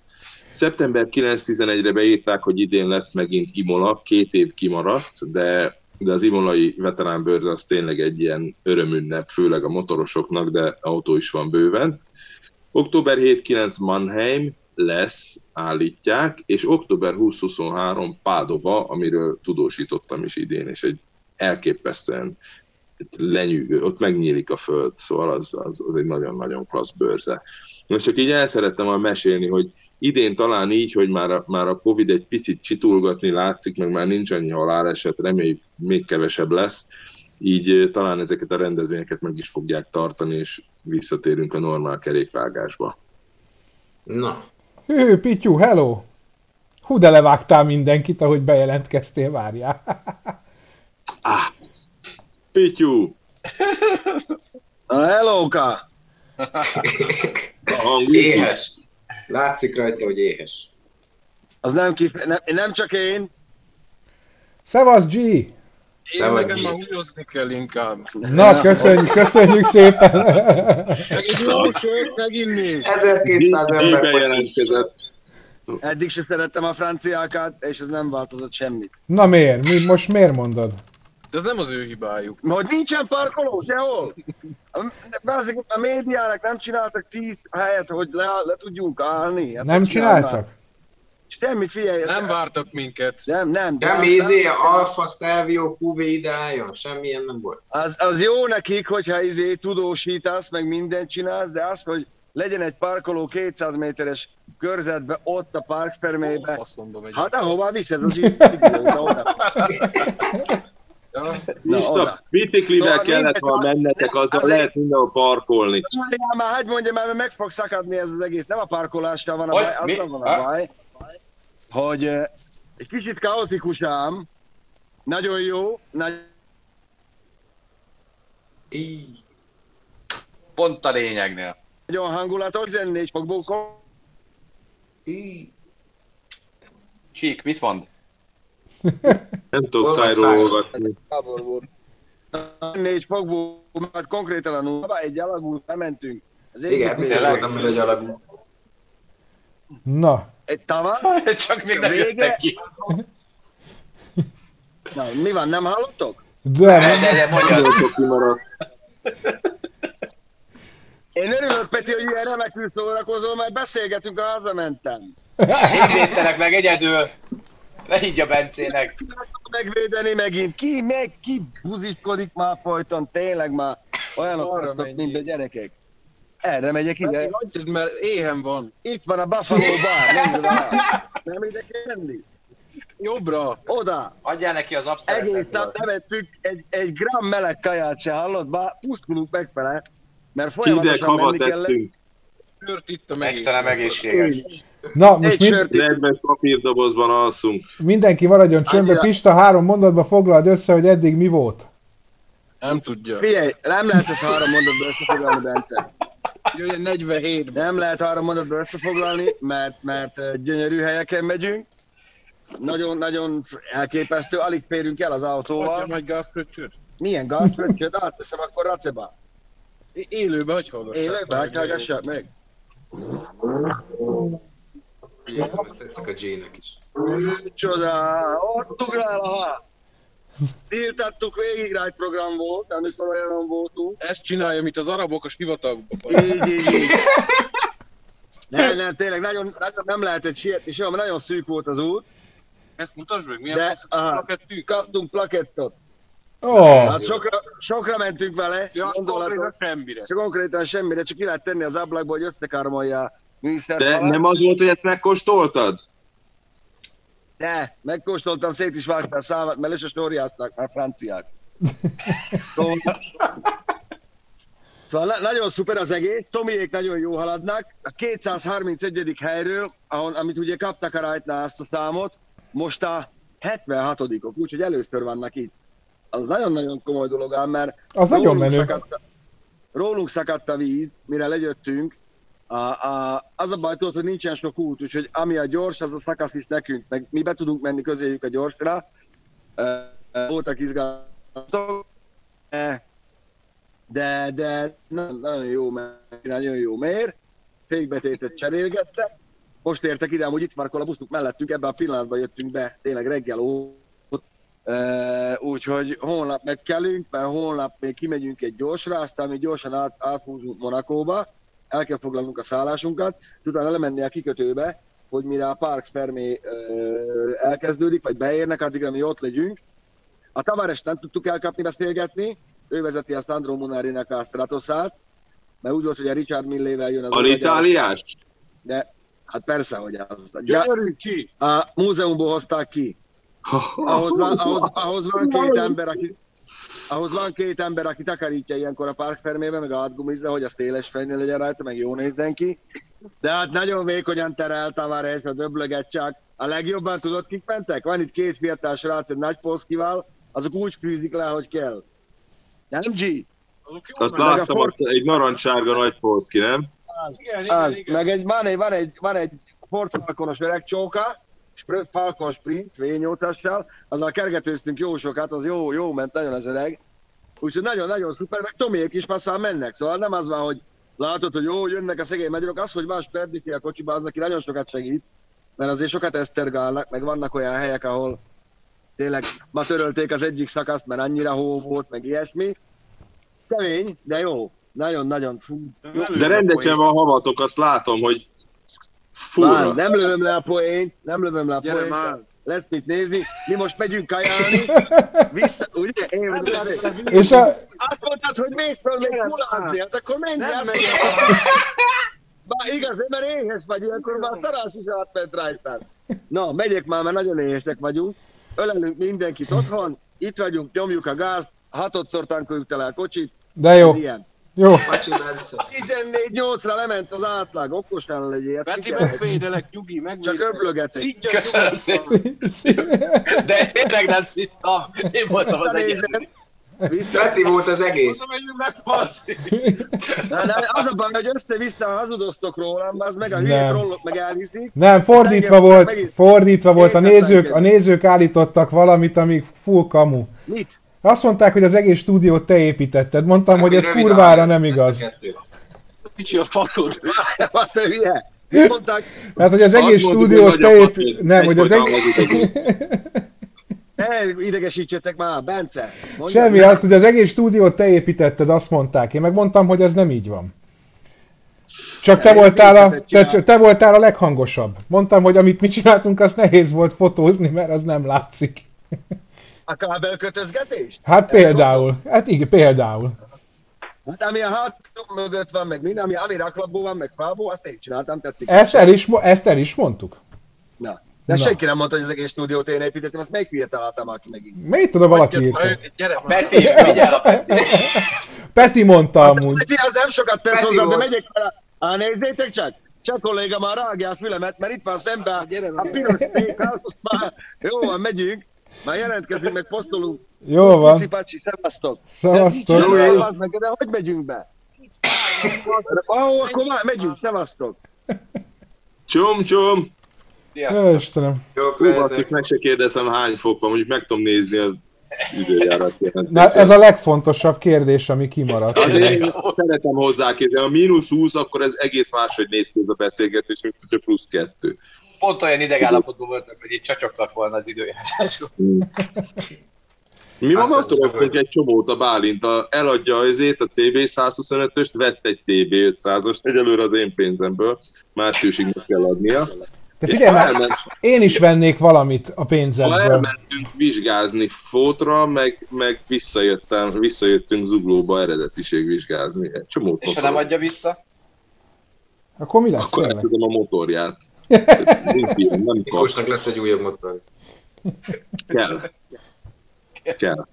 Szeptember 9-11-re beírták, hogy idén lesz megint Imola, két év kimaradt, de, de az imolai veteránbőrze az tényleg egy ilyen örömünnep, főleg a motorosoknak, de autó is van bőven. Október 7-9 Mannheim lesz, állítják, és október 20-23 Pádova, amiről tudósítottam is idén, és egy elképesztően lenyűgő, ott megnyílik a föld, szóval az, az, az egy nagyon-nagyon klassz bőrze. Most csak így el szerettem mesélni, hogy idén talán így, hogy már a, már a Covid egy picit csitulgatni látszik, meg már nincs annyi haláleset, reméljük még kevesebb lesz, így talán ezeket a rendezvényeket meg is fogják tartani, és visszatérünk a normál kerékvágásba. Na. Hű, Pityu, hello! Hú, de levágtál mindenkit, ahogy bejelentkeztél, várjál. ah, Pityu! Na, hellóka! éhes. Látszik rajta, hogy éhes. Az nem, kif- nem, nem csak én. Szevasz, G! Én Szevasz, nekem már húlyozni kell inkább. Na, köszönjük, köszönjük szépen! Megint jó sört meginni. 1200 ember jelentkezett. Eddig se szerettem a franciákat, és ez nem változott semmit. Na miért? Mi, most miért mondod? De ez nem az ő hibájuk. Hogy nincsen parkoló sehol. A, a médiának nem csináltak tíz helyet, hogy le, le tudjunk állni. Hát nem csináltak? Semmit, figyelj. Nem vártak minket. Nem, nem. Nem izé, Alfa, Stelvio, QV ideáljon, semmilyen nem volt. Az, az jó nekik, hogyha izé tudósítasz, meg mindent csinálsz, de az, hogy legyen egy parkoló 200 méteres körzetbe, ott a parkspermébe. Hát ahova viszed az így, oda. Biciklivel szóval kellett volna mennetek, azzal azért... lehet mindenhol parkolni. Már, már hagyd mondja, mert meg fog szakadni ez az egész. Nem a parkolással van a baj, azzal van a baj, hogy egy kicsit kaotikus ám, nagyon jó, nagy... Így. Pont a lényegnél. Nagyon hangulatos, 14 fokból. Csík, mit mond? Nem tudok szájról olvasni. Tábor volt. Négy fokból, mert konkrétan a nulla, egy alagút bementünk. Az Igen, biztos voltam, hogy egy alagút. Na. Egy tavasz. Csak még nem jöttek ki. Na, mi van, nem hallottok? De, de, de, de mondjad. Én örülök, Peti, hogy ilyen remekül szórakozol, mert beszélgetünk, a hazamentem. Nézzétek meg egyedül. Ne higgy a Bencének. Megvédeni megint. Ki, meg, ki buziskodik már folyton, tényleg már olyanok vagytok, mint a gyerekek. Erre megyek ide. Hagyjad, mert éhen van. Itt van a Buffalo Bar, Nem ide kell menni. Jobbra. Oda. Adjál neki az abszeretet. Egész nap nem ettük egy, egy gram meleg kaját se, hallod? Bár pusztulunk megfele, mert folyamatosan menni kell. Sört itt a Megstenem egészséges. Na, most mind... Nedves papírdobozban alszunk. Mindenki maradjon csöndbe. Pista, három mondatba foglald össze, hogy eddig mi volt. Nem tudja. Figyelj, nem lehet ezt három mondatba összefoglalni, Bence. Jöjjön 47 Nem lehet három mondatba összefoglalni, mert, mert gyönyörű helyeken megyünk. Nagyon-nagyon elképesztő, alig férünk el az autóval. Adja nagy gázpöccsöt? Milyen gázpöccsöt? Átteszem akkor raceba. Élőbe, hogy hallgassák. Élőbe, hogy hallgassák meg. Érzem, ezt tetszik a J-nek is. Csoda, ott ugrál a há. Tiltattuk végig ride program volt, amikor olyan voltunk. Ezt csinálja, mint az arabok a sivatagban. Így, így, így. Nem, nem, tényleg nagyon, nagyon nem lehetett sietni soha, mert nagyon szűk volt az út. Ezt mutasd meg, milyen De, aha, plakettünk? kaptunk plakettot. Oh, Hát sokra, sokra mentünk vele, Ja, konkrétan semmire. Csak konkrétan semmire, csak ki lehet tenni az ablakba, hogy összekármolja a műszert. De nem az volt, hogy ezt megkóstoltad? De, megkóstoltam, szét is vágtam a számat, mert le se sorjázták már franciák. Szóval, szóval na- nagyon szuper az egész, Tomiék nagyon jó haladnak. A 231. helyről, ahol, amit ugye kaptak a rajtnál azt a számot, most a 76-ok, úgyhogy először vannak itt. Az nagyon-nagyon komoly dolog ám, mert Az nagyon menő. Szakadt, rólunk szakadt a víz, mire lejöttünk, a, a, az a baj, tudod, hogy nincsen sok út, úgyhogy ami a gyors, az a szakasz is nekünk, meg mi be tudunk menni közéjük a gyorsra. Voltak izgalmatok, de- de, nagyon, jó, mér, nagyon jó mér, fékbetétet cserélgettek, most értek ide, hogy itt már a buszuk mellettünk, ebben a pillanatban jöttünk be, tényleg reggel óta, Uh, úgyhogy holnap megkelünk, mert holnap még kimegyünk egy gyorsra, aztán még gyorsan át, áthúzunk Monakóba, el kell foglalnunk a szállásunkat, utána lemenni a kikötőbe, hogy mire a Park Fermé elkezdődik, vagy beérnek, addigra mi ott legyünk. A Tavares nem tudtuk elkapni, beszélgetni, ő vezeti a Sandro Munarinak a Stratosát, mert úgy volt, hogy a Richard Millével jön az Alitáliás? De hát persze, hogy az. Gyerünk ki! a múzeumból hozták ki. Ahhoz van, ahhoz, ahhoz van két ember, aki ahhoz van két ember, aki takarítja ilyenkor a Park Fermébe, meg átgumizza, hogy a széles fejnél legyen rajta, meg jó nézzen ki. De hát nagyon vékonyan terelt Tavares, a döblöget csak. A legjobban tudod, kik mentek? Van itt két fiatal srác, egy nagy polszkival, azok úgy fűzik le, hogy kell. Nem, G? Azt a láttam, ott egy narancssárga nagy polszki, nem? Igen, igen, Az, igen. meg egy, van egy, van egy, van egy Ford Falconos öreg csóka, Falcon Sprint V8-assal, azzal kergetőztünk jó sokat, az jó, jó ment nagyon az öreg. Úgyhogy nagyon-nagyon szuper, meg Tomiék is faszán mennek, szóval nem az van, hogy látod, hogy jó, jönnek a szegény magyarok, az, hogy van Sperdisi a kocsiban, az neki nagyon sokat segít, mert azért sokat esztergálnak, meg vannak olyan helyek, ahol tényleg ma törölték az egyik szakaszt, mert annyira hó volt, meg ilyesmi. Kemény, de jó. Nagyon-nagyon fú. De rendesen van havatok, azt látom, hogy Már, nem lövöm le a poént, nem lövöm le a Gyere poént. már. Lesz mit nézni. Mi most megyünk kajálni. Vissza, ugye? Én vagyok a és a, Azt mondtad, hogy mész föl még kulázni, hát akkor menj, megyek. Bár igaz, mert éhes vagy, ilyenkor már szarás is átment rajtad. Na, megyek már, mert nagyon éhesek vagyunk. Ölelünk mindenkit otthon, itt vagyunk, nyomjuk a gázt, hatodszor tankoljuk tele a kocsit. de jó, ilyen. Jó. Bacsi Bence. 14-8-ra lement az átlag, okosán legyél. Peti, megvédelek, nyugi, megvédelek. Csak öblögetek. Köszönöm szépen. De tényleg nem szittam. Én voltam az egyetlen. Peti volt az egész. Meghalszni. Na, de az a baj, hogy össze-vissza hazudoztok rólam, az meg a hülyék rollok meg elviszik. Nem, fordítva Engem volt, megint- fordítva volt. A nézők, a nézők állítottak valamit, amíg full kamu. Mit? Azt mondták, hogy az egész stúdiót te építetted. Mondtam, hogy ez kurvára nem igaz. Kicsi a fakod. Hát te hülye. Mondták? Tehát, hogy az Azt egész stúdiót te építetted. Nem, hogy az egész... Idegesítsetek már, Bence. Mondjad Semmi, meg. az, hogy az egész stúdiót te építetted, azt mondták. Én megmondtam, hogy ez nem így van. Csak te voltál, a, te, te voltál a leghangosabb. Mondtam, hogy amit mi csináltunk, az nehéz volt fotózni, mert az nem látszik. A kábelkötözgetés? Hát például. Hát igen, például. Hát ami a hátunk mögött van, meg minden, ami, ami raklapból van, meg fából, azt én csináltam, tetszik. Ezt el is, ezt el is mondtuk. Na. De Na. senki nem mondta, hogy az egész stúdiót én építettem, azt melyik hülye találtam aki megint. Miért tudom, valaki írta? Gyere már. Peti, vigyál a Peti. Peti mondta amúgy. Peti, az nem sokat Peti hozzá, de megyek vele. Á, nézzétek csak! Csak kolléga már rágja a fülemet, mert itt van szemben a, a piros azt már jó van, megyünk. Már jelentkezünk, meg posztolunk. Jó van. Puszi pacsi, szevasztok. Szevasztok. Jó, jó. Meg, de hogy megyünk be? Ó, akkor már megyünk, szevasztok. Csom, csom! Jó, Istenem. Jó, basszus, meg se kérdezem hány fok van, mondjuk meg tudom nézni időjárat jelentést. Na, ez a legfontosabb kérdés, ami kimaradt. Én szeretem hozzá kérdezni, a mínusz 20, akkor ez egész máshogy néz ki ez a beszélgetés, mint hogyha plusz kettő. Pont olyan idegállapotban voltak, hogy itt csacsogtak volna az időjárásról. Mi Azt magatól mondjuk, egy csomót a Bálint, a, eladja azért a CB 125-öst, vett egy CB 500-ost, egyelőre az én pénzemből, márciusig meg kell adnia. De figyelj már, én is vennék valamit a Ha pénzedből. elmentünk vizsgázni fótra, meg, meg visszajöttem, visszajöttünk zuglóba eredetiség vizsgázni. Egy csomó És ha nem adja vissza? Akkor mi lesz? Akkor a motorját. Miklósnak lesz egy újabb motor. Kell. Kell.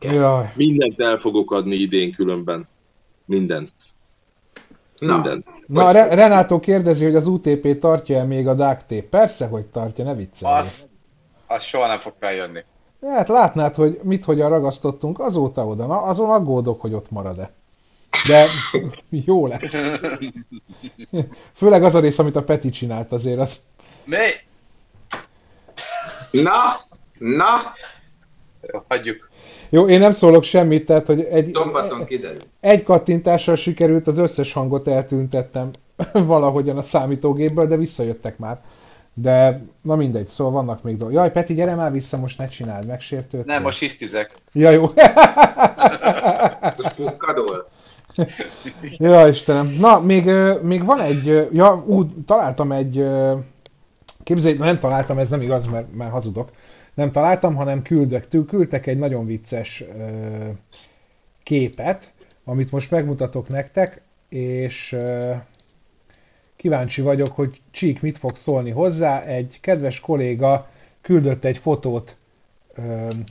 Jaj. Mindent el fogok adni idén különben. Mindent. Na, Mindent. Na, Re- Renátó kérdezi, hogy az UTP tartja-e még a duct Persze, hogy tartja, ne viccelj. Az, az soha nem fog feljönni. Hát látnád, hogy mit hogyan ragasztottunk azóta oda. Na, azon aggódok, hogy ott marad-e. De jó lesz. Főleg az a rész, amit a Peti csinált azért, az Mi? na, na, Jó, hagyjuk. Jó, én nem szólok semmit, tehát, hogy egy, Dombaton kiderül. egy kattintással sikerült, az összes hangot eltüntettem valahogyan a számítógépből, de visszajöttek már. De, na mindegy, szóval vannak még dolgok. Jaj, Peti, gyere már vissza, most ne csináld, megsértődtél. Nem, most hisztizek. Ja, jó. Pukkadol. Ja, Istenem. Na, még, még van egy, ja, ú, találtam egy, ö, képzeljék, nem találtam, ez nem igaz, mert már hazudok. Nem találtam, hanem küldök, küldtek egy nagyon vicces képet, amit most megmutatok nektek, és kíváncsi vagyok, hogy Csík mit fog szólni hozzá. Egy kedves kolléga küldött egy fotót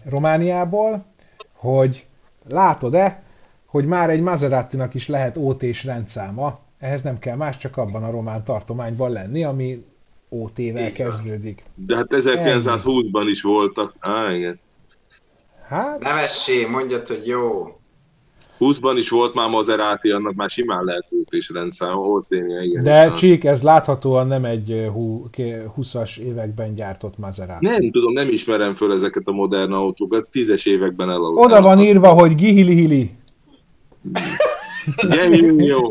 Romániából, hogy látod-e, hogy már egy Maserati-nak is lehet OT-s rendszáma, ehhez nem kell más, csak abban a román tartományban lenni, ami OT-vel van. kezdődik. De hát 1920-ban is voltak. Á, igen. Hát, Nevessé, mondjad, hogy jó. 20-ban is volt már Maserati, annak már simán lehet út és rendszám, ahol tényleg, igen. de Csík, ez láthatóan nem egy ö, hú- ké- 20-as években gyártott Maserati. Nem tudom, nem ismerem föl ezeket a modern autókat, tízes években elaludtam. Oda van írva, hogy gihili-hili. Gyerünk, jó.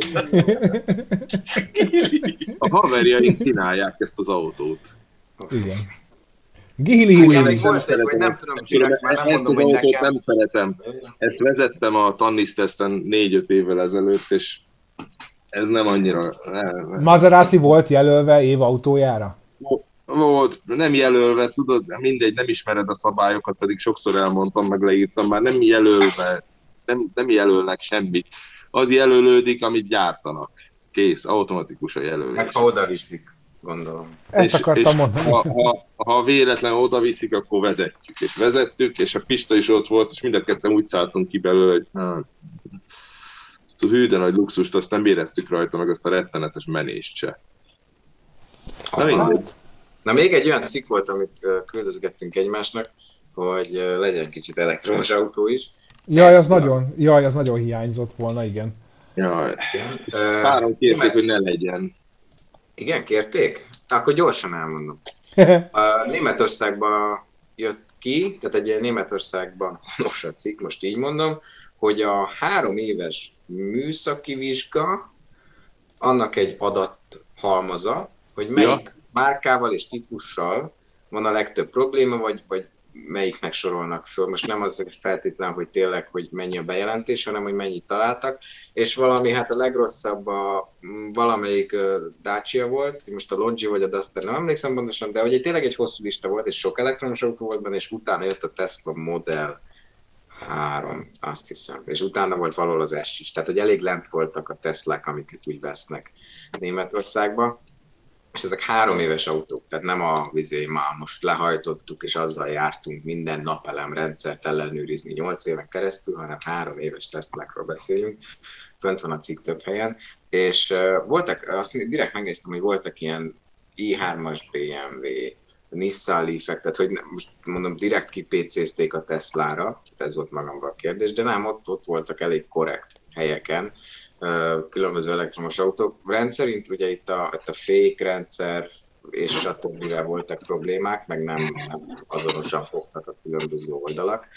A haverjaink csinálják ezt az autót. Igen. Nekem Gihili-hili. még volt egy, hogy nem tudom, már nem Ezt mondom, az hogy autót nekem. nem szeretem. Ezt vezettem a tannisztesten 4-5 évvel ezelőtt, és ez nem annyira... Nem, nem. Maserati volt jelölve év autójára? Volt, nem jelölve, tudod, mindegy, nem ismered a szabályokat, pedig sokszor elmondtam, meg leírtam, már nem jelölve, nem, nem jelölnek semmit. Az jelölődik, amit gyártanak. Kész, automatikus a jelölés. Meg ha oda viszik, gondolom. Ezt akartam mondani. Ha, ha, ha véletlen oda viszik, akkor vezetjük. És vezettük, és a Pista is ott volt, és mind a ketten úgy szálltunk ki belőle, hogy hát, hű, de nagy luxust, azt nem éreztük rajta, meg azt a rettenetes menést se. Na mindegy. Na még egy olyan cikk volt, amit küldözgettünk egymásnak, hogy legyen kicsit elektromos autó is. Jaj, az nagyon, jaj, az nagyon hiányzott volna, igen. Jaj, Ö, három kérték, német- hogy ne legyen. Igen, kérték? Akkor gyorsan elmondom. A Németországban jött ki, tehát egy Németországban honos a cikk, most így mondom, hogy a három éves műszaki vizsga, annak egy adathalmaza, hogy melyik Ja. márkával és típussal van a legtöbb probléma, vagy, vagy melyiknek sorolnak föl. Most nem az feltétlen, hogy tényleg, hogy mennyi a bejelentés, hanem hogy mennyit találtak. És valami, hát a legrosszabb a valamelyik Dacia volt, most a Logi vagy a Duster, nem emlékszem pontosan, de hogy egy, tényleg egy hosszú lista volt, és sok elektromos autó volt benne, és utána jött a Tesla Model 3, azt hiszem. És utána volt valahol az S is. Tehát, hogy elég lent voltak a Teslák, amiket úgy vesznek Németországba. És ezek három éves autók, tehát nem a vizé már most lehajtottuk, és azzal jártunk minden napelemrendszert ellenőrizni 8 éven keresztül, hanem három éves Teslákról beszélünk. Fönt van a cikk több helyen. És voltak, azt direkt megnéztem, hogy voltak ilyen i3-as BMW, Nissan leaf tehát hogy most mondom, direkt kipécézték a Teslára, tehát ez volt magamban a kérdés, de nem, ott, ott voltak elég korrekt helyeken, különböző elektromos autók. Rendszerint ugye itt a, itt a fékrendszer és stb. voltak problémák, meg nem, nem azonosan fogtak a különböző oldalak.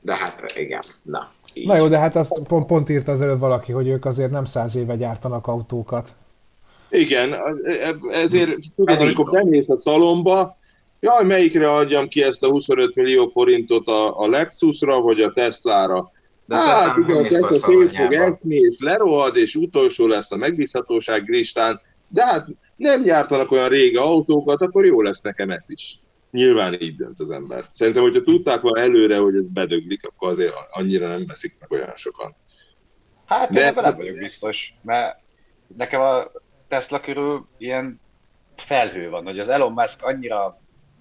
De hát igen, na. Így. Na jó, de hát azt pont, pont írta az előbb valaki, hogy ők azért nem száz éve gyártanak autókat. Igen, e- ezért tudod, Ez amikor bemész a szalomba, jaj, melyikre adjam ki ezt a 25 millió forintot a, a Lexusra, vagy a Teslára? De hát, Tesla igen, nem a szét fog esni, és lerohad, és utolsó lesz a megbízhatóság listán. de hát nem gyártanak olyan régi autókat, akkor jó lesz nekem ez is. Nyilván így dönt az ember. Szerintem, hogyha tudták volna előre, hogy ez bedöglik, akkor azért annyira nem veszik meg olyan sokan. Hát de, én ebben nem vagyok biztos, mert nekem a Tesla körül ilyen felhő van, hogy az Elon Musk annyira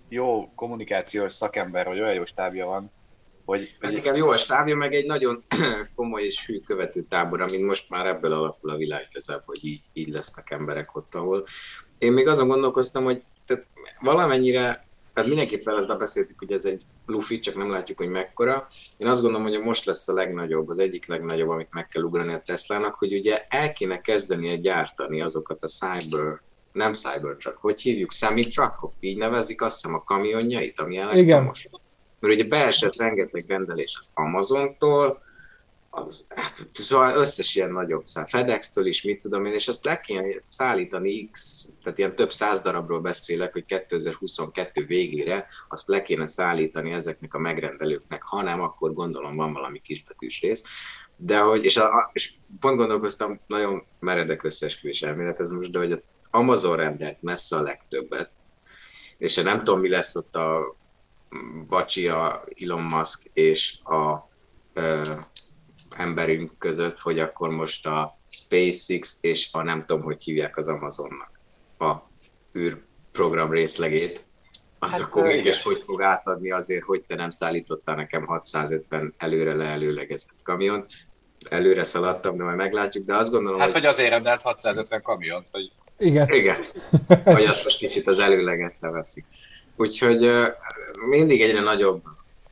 jó kommunikációs szakember, hogy olyan jó stábja van, hogy... Hát igen, jó a stábja, meg egy nagyon komoly és hű követő tábor, mint most már ebből alakul a világ igazából, hogy így, így lesznek emberek ott, ahol. Én még azon gondolkoztam, hogy tehát valamennyire tehát mindenképpen ezt beszéltük, hogy ez egy lufi, csak nem látjuk, hogy mekkora. Én azt gondolom, hogy most lesz a legnagyobb, az egyik legnagyobb, amit meg kell ugrani a Teslának, hogy ugye el kéne kezdeni gyártani azokat a Cyber, nem Cybertruck, hogy hívjuk, semi-truckok, így nevezik azt hiszem a kamionjait, ami elektromos. Igen. Mert ugye beesett rengeteg rendelés az Amazontól, az, szóval összes ilyen nagyobb szám, FedEx-től is, mit tudom én, és azt le kéne szállítani X, tehát ilyen több száz darabról beszélek, hogy 2022 végére azt le kéne szállítani ezeknek a megrendelőknek, ha nem, akkor gondolom van valami kisbetűs rész. De hogy, és, a, és pont gondolkoztam, nagyon meredek összeesküvés elmélet ez most, de hogy az Amazon rendelt messze a legtöbbet, és nem tudom, mi lesz ott a Vacsi, a Elon Musk és a emberünk között, hogy akkor most a SpaceX és a nem tudom, hogy hívják az Amazonnak a űrprogram részlegét, az hát, akkor mégis hogy fog átadni azért, hogy te nem szállítottál nekem 650 előre leelőlegezett kamiont. Előre szaladtam, de majd meglátjuk, de azt gondolom, hát, hogy... hogy azért rendelt 650 kamiont, hogy... Igen. Igen. Vagy azt most kicsit az előleget leveszik. Úgyhogy mindig egyre nagyobb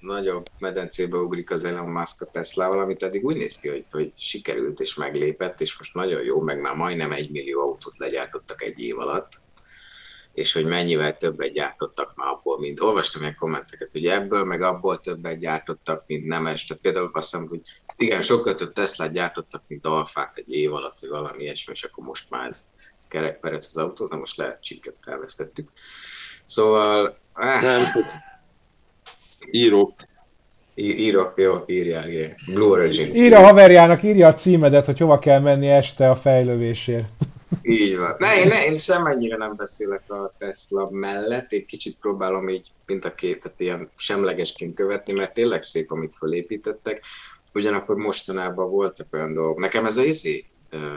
nagyobb medencébe ugrik az Elon Musk a Tesla-val, amit eddig úgy néz ki, hogy, hogy sikerült és meglépett, és most nagyon jó, meg már majdnem egy millió autót legyártottak egy év alatt, és hogy mennyivel többet gyártottak már abból, mint olvastam ilyen kommenteket, hogy ebből meg abból többet gyártottak, mint nemes. Tehát például azt hiszem, hogy igen, sokkal több Tesla gyártottak, mint Alfát egy év alatt, vagy valami ilyesmi, és akkor most már ez, ez kerekperec az autó, de most lehet csikket elvesztettük. Szóval... Eh, nem, Írok. Írok, jó, írjál, írjál. Blue Origin. Írja a haverjának, írja a címedet, hogy hova kell menni este a fejlővésért. Így van. Ne, én, ne, én semennyire nem beszélek a Tesla mellett, én kicsit próbálom így mind a két, tehát ilyen semlegesként követni, mert tényleg szép, amit felépítettek. Ugyanakkor mostanában voltak olyan dolgok. Nekem ez a izé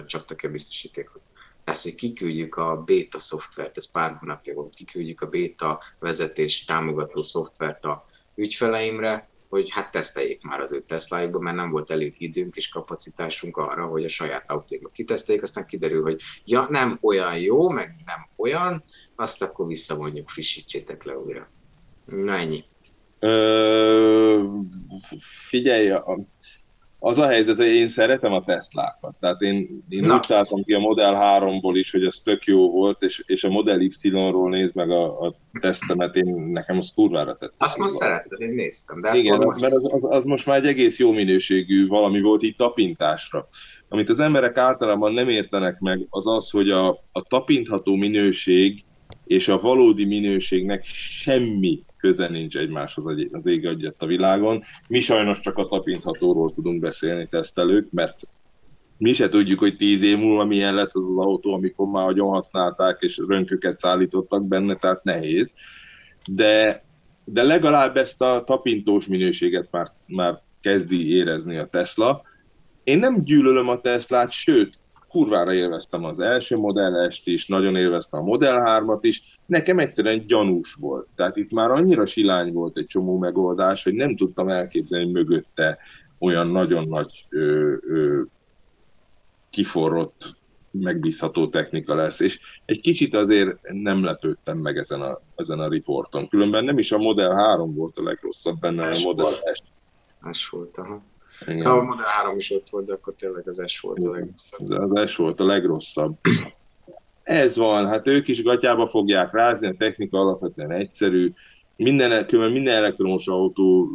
csaptak a biztosítékot. Ezt, hogy kiküldjük a beta szoftvert, ez pár hónapja volt, kiküldjük a beta vezetés támogató szoftvert a ügyfeleimre, hogy hát teszteljék már az ő Teslájukban, mert nem volt elég időnk és kapacitásunk arra, hogy a saját autójukba kiteszteljék, aztán kiderül, hogy ja, nem olyan jó, meg nem olyan, azt akkor visszamondjuk, frissítsétek le újra. Na ennyi. Ö, figyelj, az a helyzet, hogy én szeretem a Teslákat. Tehát én, én úgy szálltam ki a Model 3-ból is, hogy az tök jó volt, és, és a Model Y-ról néz meg a, a tesztemet, én, nekem az kurvára tetszett. Azt most szeretted, én néztem. De Igen, most... mert az, az, az, most már egy egész jó minőségű valami volt így tapintásra. Amit az emberek általában nem értenek meg, az az, hogy a, a tapintható minőség és a valódi minőségnek semmi köze nincs egymáshoz az ég adjat a világon. Mi sajnos csak a tapinthatóról tudunk beszélni tesztelők, mert mi se tudjuk, hogy tíz év múlva milyen lesz az az autó, amikor már nagyon használták, és rönköket szállítottak benne, tehát nehéz. De, de legalább ezt a tapintós minőséget már, már kezdi érezni a Tesla. Én nem gyűlölöm a Teslát, sőt, kurvára élveztem az első modellest is, nagyon élveztem a Model 3-at is, nekem egyszerűen gyanús volt. Tehát itt már annyira silány volt egy csomó megoldás, hogy nem tudtam elképzelni, mögötte olyan nagyon nagy ö, ö, kiforrott, megbízható technika lesz, és egy kicsit azért nem lepődtem meg ezen a, ezen a riporton. Különben nem is a Model 3 volt a legrosszabb benne, a Model S. S volt, aha. Igen. A Model 3 is ott volt, de akkor tényleg az S volt a legrosszabb. Az S volt a legrosszabb. Ez van, hát ők is gatyába fogják rázni, a technika alapvetően egyszerű, minden, minden elektromos autó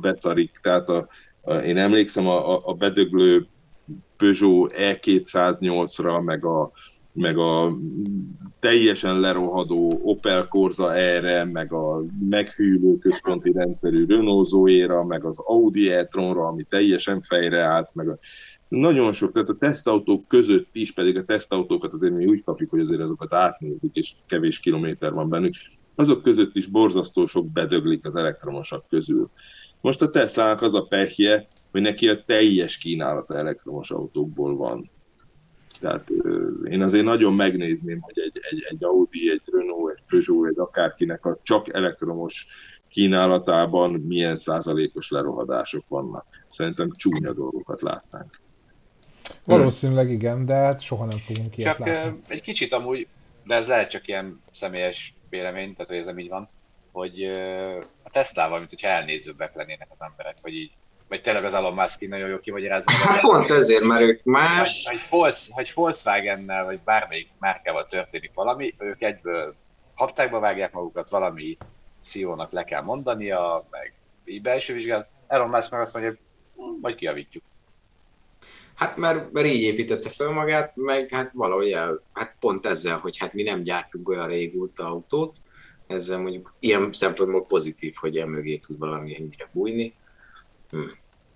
beszarik, tehát a, a, én emlékszem a, a, a bedöglő Peugeot E208-ra, meg a, meg a teljesen lerohadó Opel Corsa erre, meg a meghűlő központi rendszerű Renault Zoe-ra, meg az Audi e-tronra, ami teljesen fejre állt, meg a, nagyon sok, tehát a tesztautók között is, pedig a tesztautókat azért mi úgy kapjuk, hogy azért azokat átnézik, és kevés kilométer van bennük, azok között is borzasztó sok bedöglik az elektromosak közül. Most a Tesla-nak az a pehje, hogy neki a teljes kínálata elektromos autókból van. Tehát én azért nagyon megnézném, hogy egy, egy, egy Audi, egy Renault, egy Peugeot, egy akárkinek a csak elektromos kínálatában milyen százalékos lerohadások vannak. Szerintem csúnya dolgokat látnánk. Valószínűleg igen, de hát soha nem fogunk ilyet Csak látni. egy kicsit amúgy, de ez lehet csak ilyen személyes vélemény, tehát hogy ez nem így van, hogy a Tesla-val, mint hogyha elnézőbbek lennének az emberek, hogy így vagy tényleg az Elon Musk így nagyon jó kimagyarázza. Hát pont ezért, mert ők más. Hogy, hogy, hogy Volkswagen-nel, vagy bármelyik márkával történik valami, ők egyből haptákba vágják magukat, valami CEO-nak le kell mondania, meg így belső vizsgálat. Elon Musk meg azt mondja, hogy hm, majd kiavítjuk. Hát mert, mert így építette fel magát, meg hát valahogy el, hát pont ezzel, hogy hát mi nem gyártunk olyan régóta autót, ezzel mondjuk ilyen szempontból pozitív, hogy emögé tud valami ennyire bújni. Hm.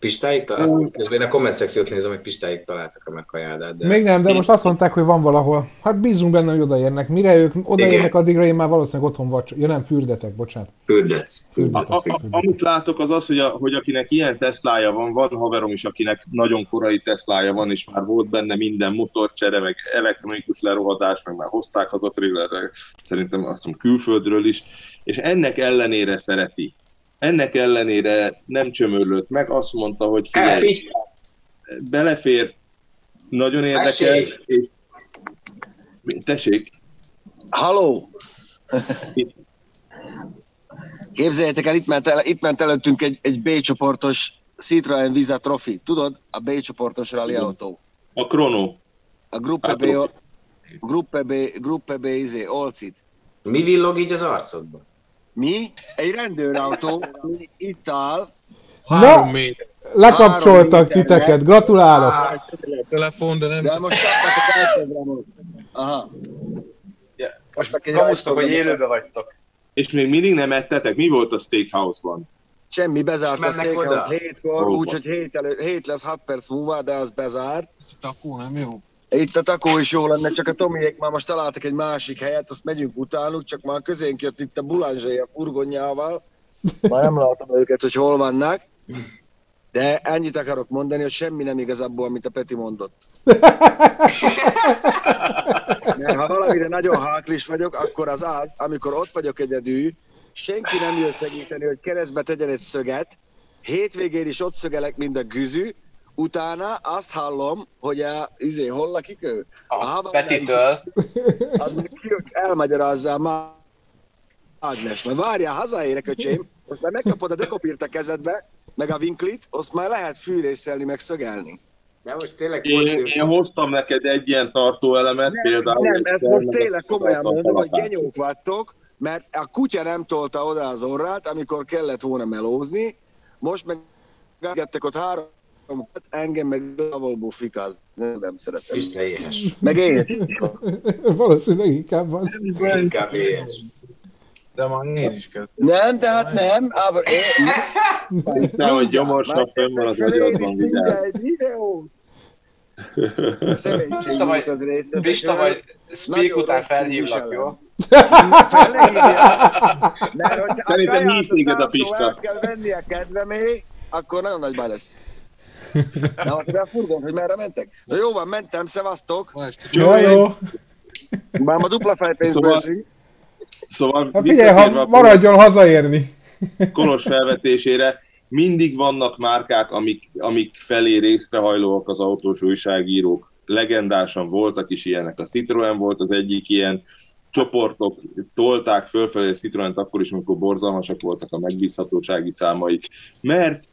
Pistáig találtak? Közben én a komment szekciót nézem, hogy Pistáig találtak a megkajádát. De... Még nem, de most azt mondták, hogy van valahol. Hát bízunk benne, hogy odaérnek. Mire ők odaérnek, addigra én már valószínűleg otthon vagy. Ja nem, fürdetek, bocsánat. Fürdetsz. Fürdetsz. A, a, amit látok az az, hogy, a, hogy akinek ilyen Teslája van, van haverom is, akinek nagyon korai Teslája van, és már volt benne minden motorcsere, meg elektronikus lerohadás, meg már hozták haza trailerre, szerintem azt mondom külföldről is, és ennek ellenére szereti ennek ellenére nem csömörlött meg, azt mondta, hogy figyelj, belefért, nagyon érdekes, és tessék. Halló! Képzeljétek el, itt ment, el, itt ment előttünk egy, egy B-csoportos Citroen Visa Trophy. Tudod? A B-csoportos rally autó. A Chrono. A Gruppe B, Gruppe B, Gruppe B, izé, Olcit. Mi villog így az arcodban? Mi? Egy rendőrautó itt áll. Na, lekapcsoltak titeket, gratulálok! telefon, de nem... De most kaptak a Aha. Yeah. Most kamusztok, hogy élőbe vagytok. És még mindig nem ettetek? Mi volt a steakhouse-ban? Semmi, bezárt a steakhouse hétkor, úgyhogy hét, elő, hét lesz 6 perc múlva, de az bezárt. Takó nem jó. Itt a takó is jó lenne, csak a Tomiék már most találtak egy másik helyet, azt megyünk utánuk, csak már közénk jött itt a Boulanger a furgonjával. Már nem látom őket, hogy hol vannak. De ennyit akarok mondani, hogy semmi nem igazából, amit a Peti mondott. Mert ha valamire nagyon háklis vagyok, akkor az az, amikor ott vagyok egyedül, senki nem jött segíteni, hogy keresztbe tegyen egy szöget, hétvégén is ott szögelek, mint a güzű, utána azt hallom, hogy a, izé, hol lakik ő? A, a Petitől. Az még kijött, elmagyarázza a Ágnes. Mert várjál, hazaérek, öcsém, most már megkapod a dekopírt a kezedbe, meg a vinklit, azt már lehet fűrészelni, meg szögelni. De most tényleg én, én hoztam neked egy ilyen tartóelemet nem, például. Nem, ezt most tényleg komolyan mondom, hogy genyók vagytok, mert a kutya nem tolta oda az orrát, amikor kellett volna melózni, most meg ott három engem meg davalból fikáz, nem szeretem. Isten éhes. Meg éhes. Valószínűleg inkább van. Inkább éhes. De már én is kezdtem. Nem, tehát nem, aber én... Nehogy gyomorsnak fönn van az agyadban, vigyázz. Pista majd, Pista majd speak után felhívlak, jó? Szerintem hív téged a Pista. kell venni a kedvemé, akkor nagyon nagy baj lesz. De azt a furgon, hogy merre mentek? Na jó van, mentem, szevasztok. Jó, jó. Már ma dupla fejpénzből szóval, szóval hát figyelj, ha maradjon hazaérni. Kolos felvetésére, mindig vannak márkák, amik, amik felé részrehajlóak az autós újságírók. Legendásan voltak is ilyenek. A Citroen volt az egyik ilyen, csoportok tolták fölfelé a Citroent akkor is, amikor borzalmasak voltak a megbízhatósági számaik, mert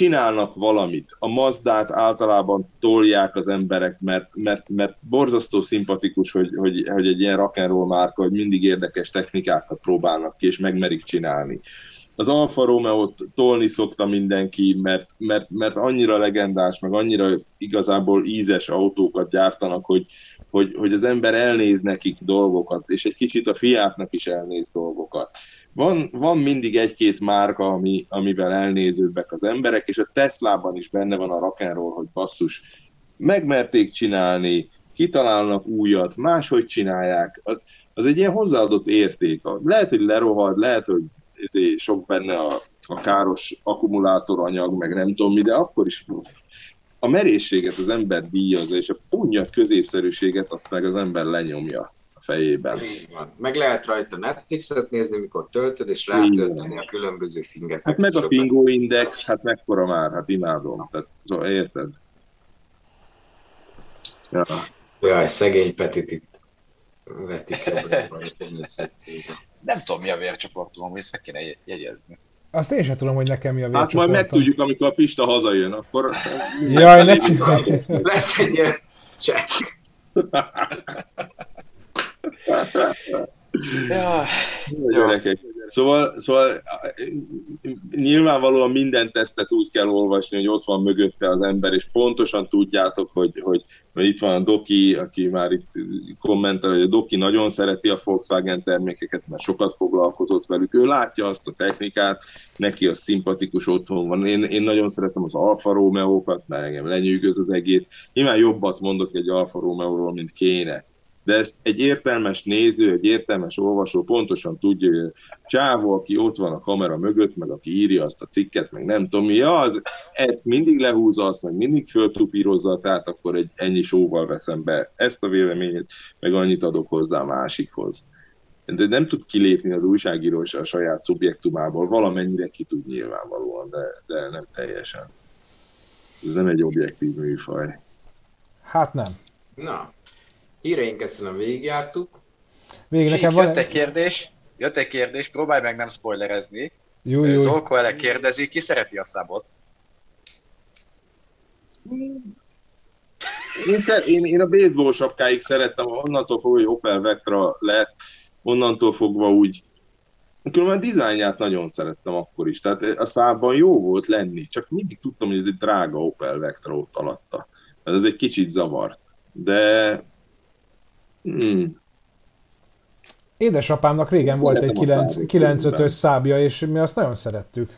csinálnak valamit. A Mazdát általában tolják az emberek, mert, mert, mert borzasztó szimpatikus, hogy, hogy, hogy egy ilyen rock'n'roll márka, hogy mindig érdekes technikákat próbálnak ki, és megmerik csinálni. Az Alfa Romeo-t tolni szokta mindenki, mert, mert, mert annyira legendás, meg annyira igazából ízes autókat gyártanak, hogy, hogy, hogy az ember elnéz nekik dolgokat, és egy kicsit a fiáknak is elnéz dolgokat van, van mindig egy-két márka, ami, amivel elnézőbbek az emberek, és a Teslában is benne van a rock'n'roll, hogy basszus, megmerték csinálni, kitalálnak újat, máshogy csinálják, az, az egy ilyen hozzáadott érték. Lehet, hogy lerohad, lehet, hogy ezért sok benne a, a káros akkumulátoranyag, meg nem tudom mi, de akkor is a merészséget az ember díjazza, és a punyat középszerűséget azt meg az ember lenyomja a fejében. Van. Meg lehet rajta Netflixet nézni, mikor töltöd, és rátölteni a különböző fingefeket. Hát meg a Pingo Index, hát mekkora már, hát imádom. Tehát, szóval érted? Ja. Jaj, szegény Petit itt vetik Nem tudom, mi a vércsoportom, hogy ezt meg kéne jegyezni. Azt én sem tudom, hogy nekem mi a Hát majd megtudjuk, amikor a Pista hazajön, akkor... Jaj, ne csinálj! Lesz egy ilyen csekk. ja. Gyerekek. Szóval, szóval nyilvánvalóan minden tesztet úgy kell olvasni, hogy ott van mögötte az ember, és pontosan tudjátok, hogy, hogy mert itt van a Doki, aki már itt kommentel, hogy a Doki nagyon szereti a Volkswagen termékeket, mert sokat foglalkozott velük. Ő látja azt a technikát, neki az szimpatikus otthon van. Én, én nagyon szeretem az Alfa Romeo-kat, mert engem lenyűgöz az egész. Nyilván jobbat mondok egy Alfa Romeo-ról, mint kéne de ezt egy értelmes néző, egy értelmes olvasó pontosan tudja, hogy csávó, aki ott van a kamera mögött, meg aki írja azt a cikket, meg nem tudom mi, ja, az, ezt mindig lehúzza, azt meg mindig föltupírozza, tehát akkor egy ennyi sóval veszem be ezt a véleményét, meg annyit adok hozzá a másikhoz. De nem tud kilépni az újságíró a saját szubjektumából, valamennyire ki tud nyilvánvalóan, de, de nem teljesen. Ez nem egy objektív műfaj. Hát nem. Na, Híreinket szerintem végigjártuk. Végig nekem van... Jött egy kérdés, jött egy kérdés, próbálj meg nem spoilerezni. Jó, jó. Zolko ele kérdezi, ki szereti a szabot? Én, én, én a baseball sapkáig szerettem, onnantól fogva, hogy Opel Vectra lett, onnantól fogva úgy Különben a dizájnját nagyon szerettem akkor is, tehát a szában jó volt lenni, csak mindig tudtam, hogy ez egy drága Opel Vectra ott alatta. Ez egy kicsit zavart. De Hmm. Édesapámnak régen volt egy 9-5-ös szábja, és mi azt nagyon szerettük.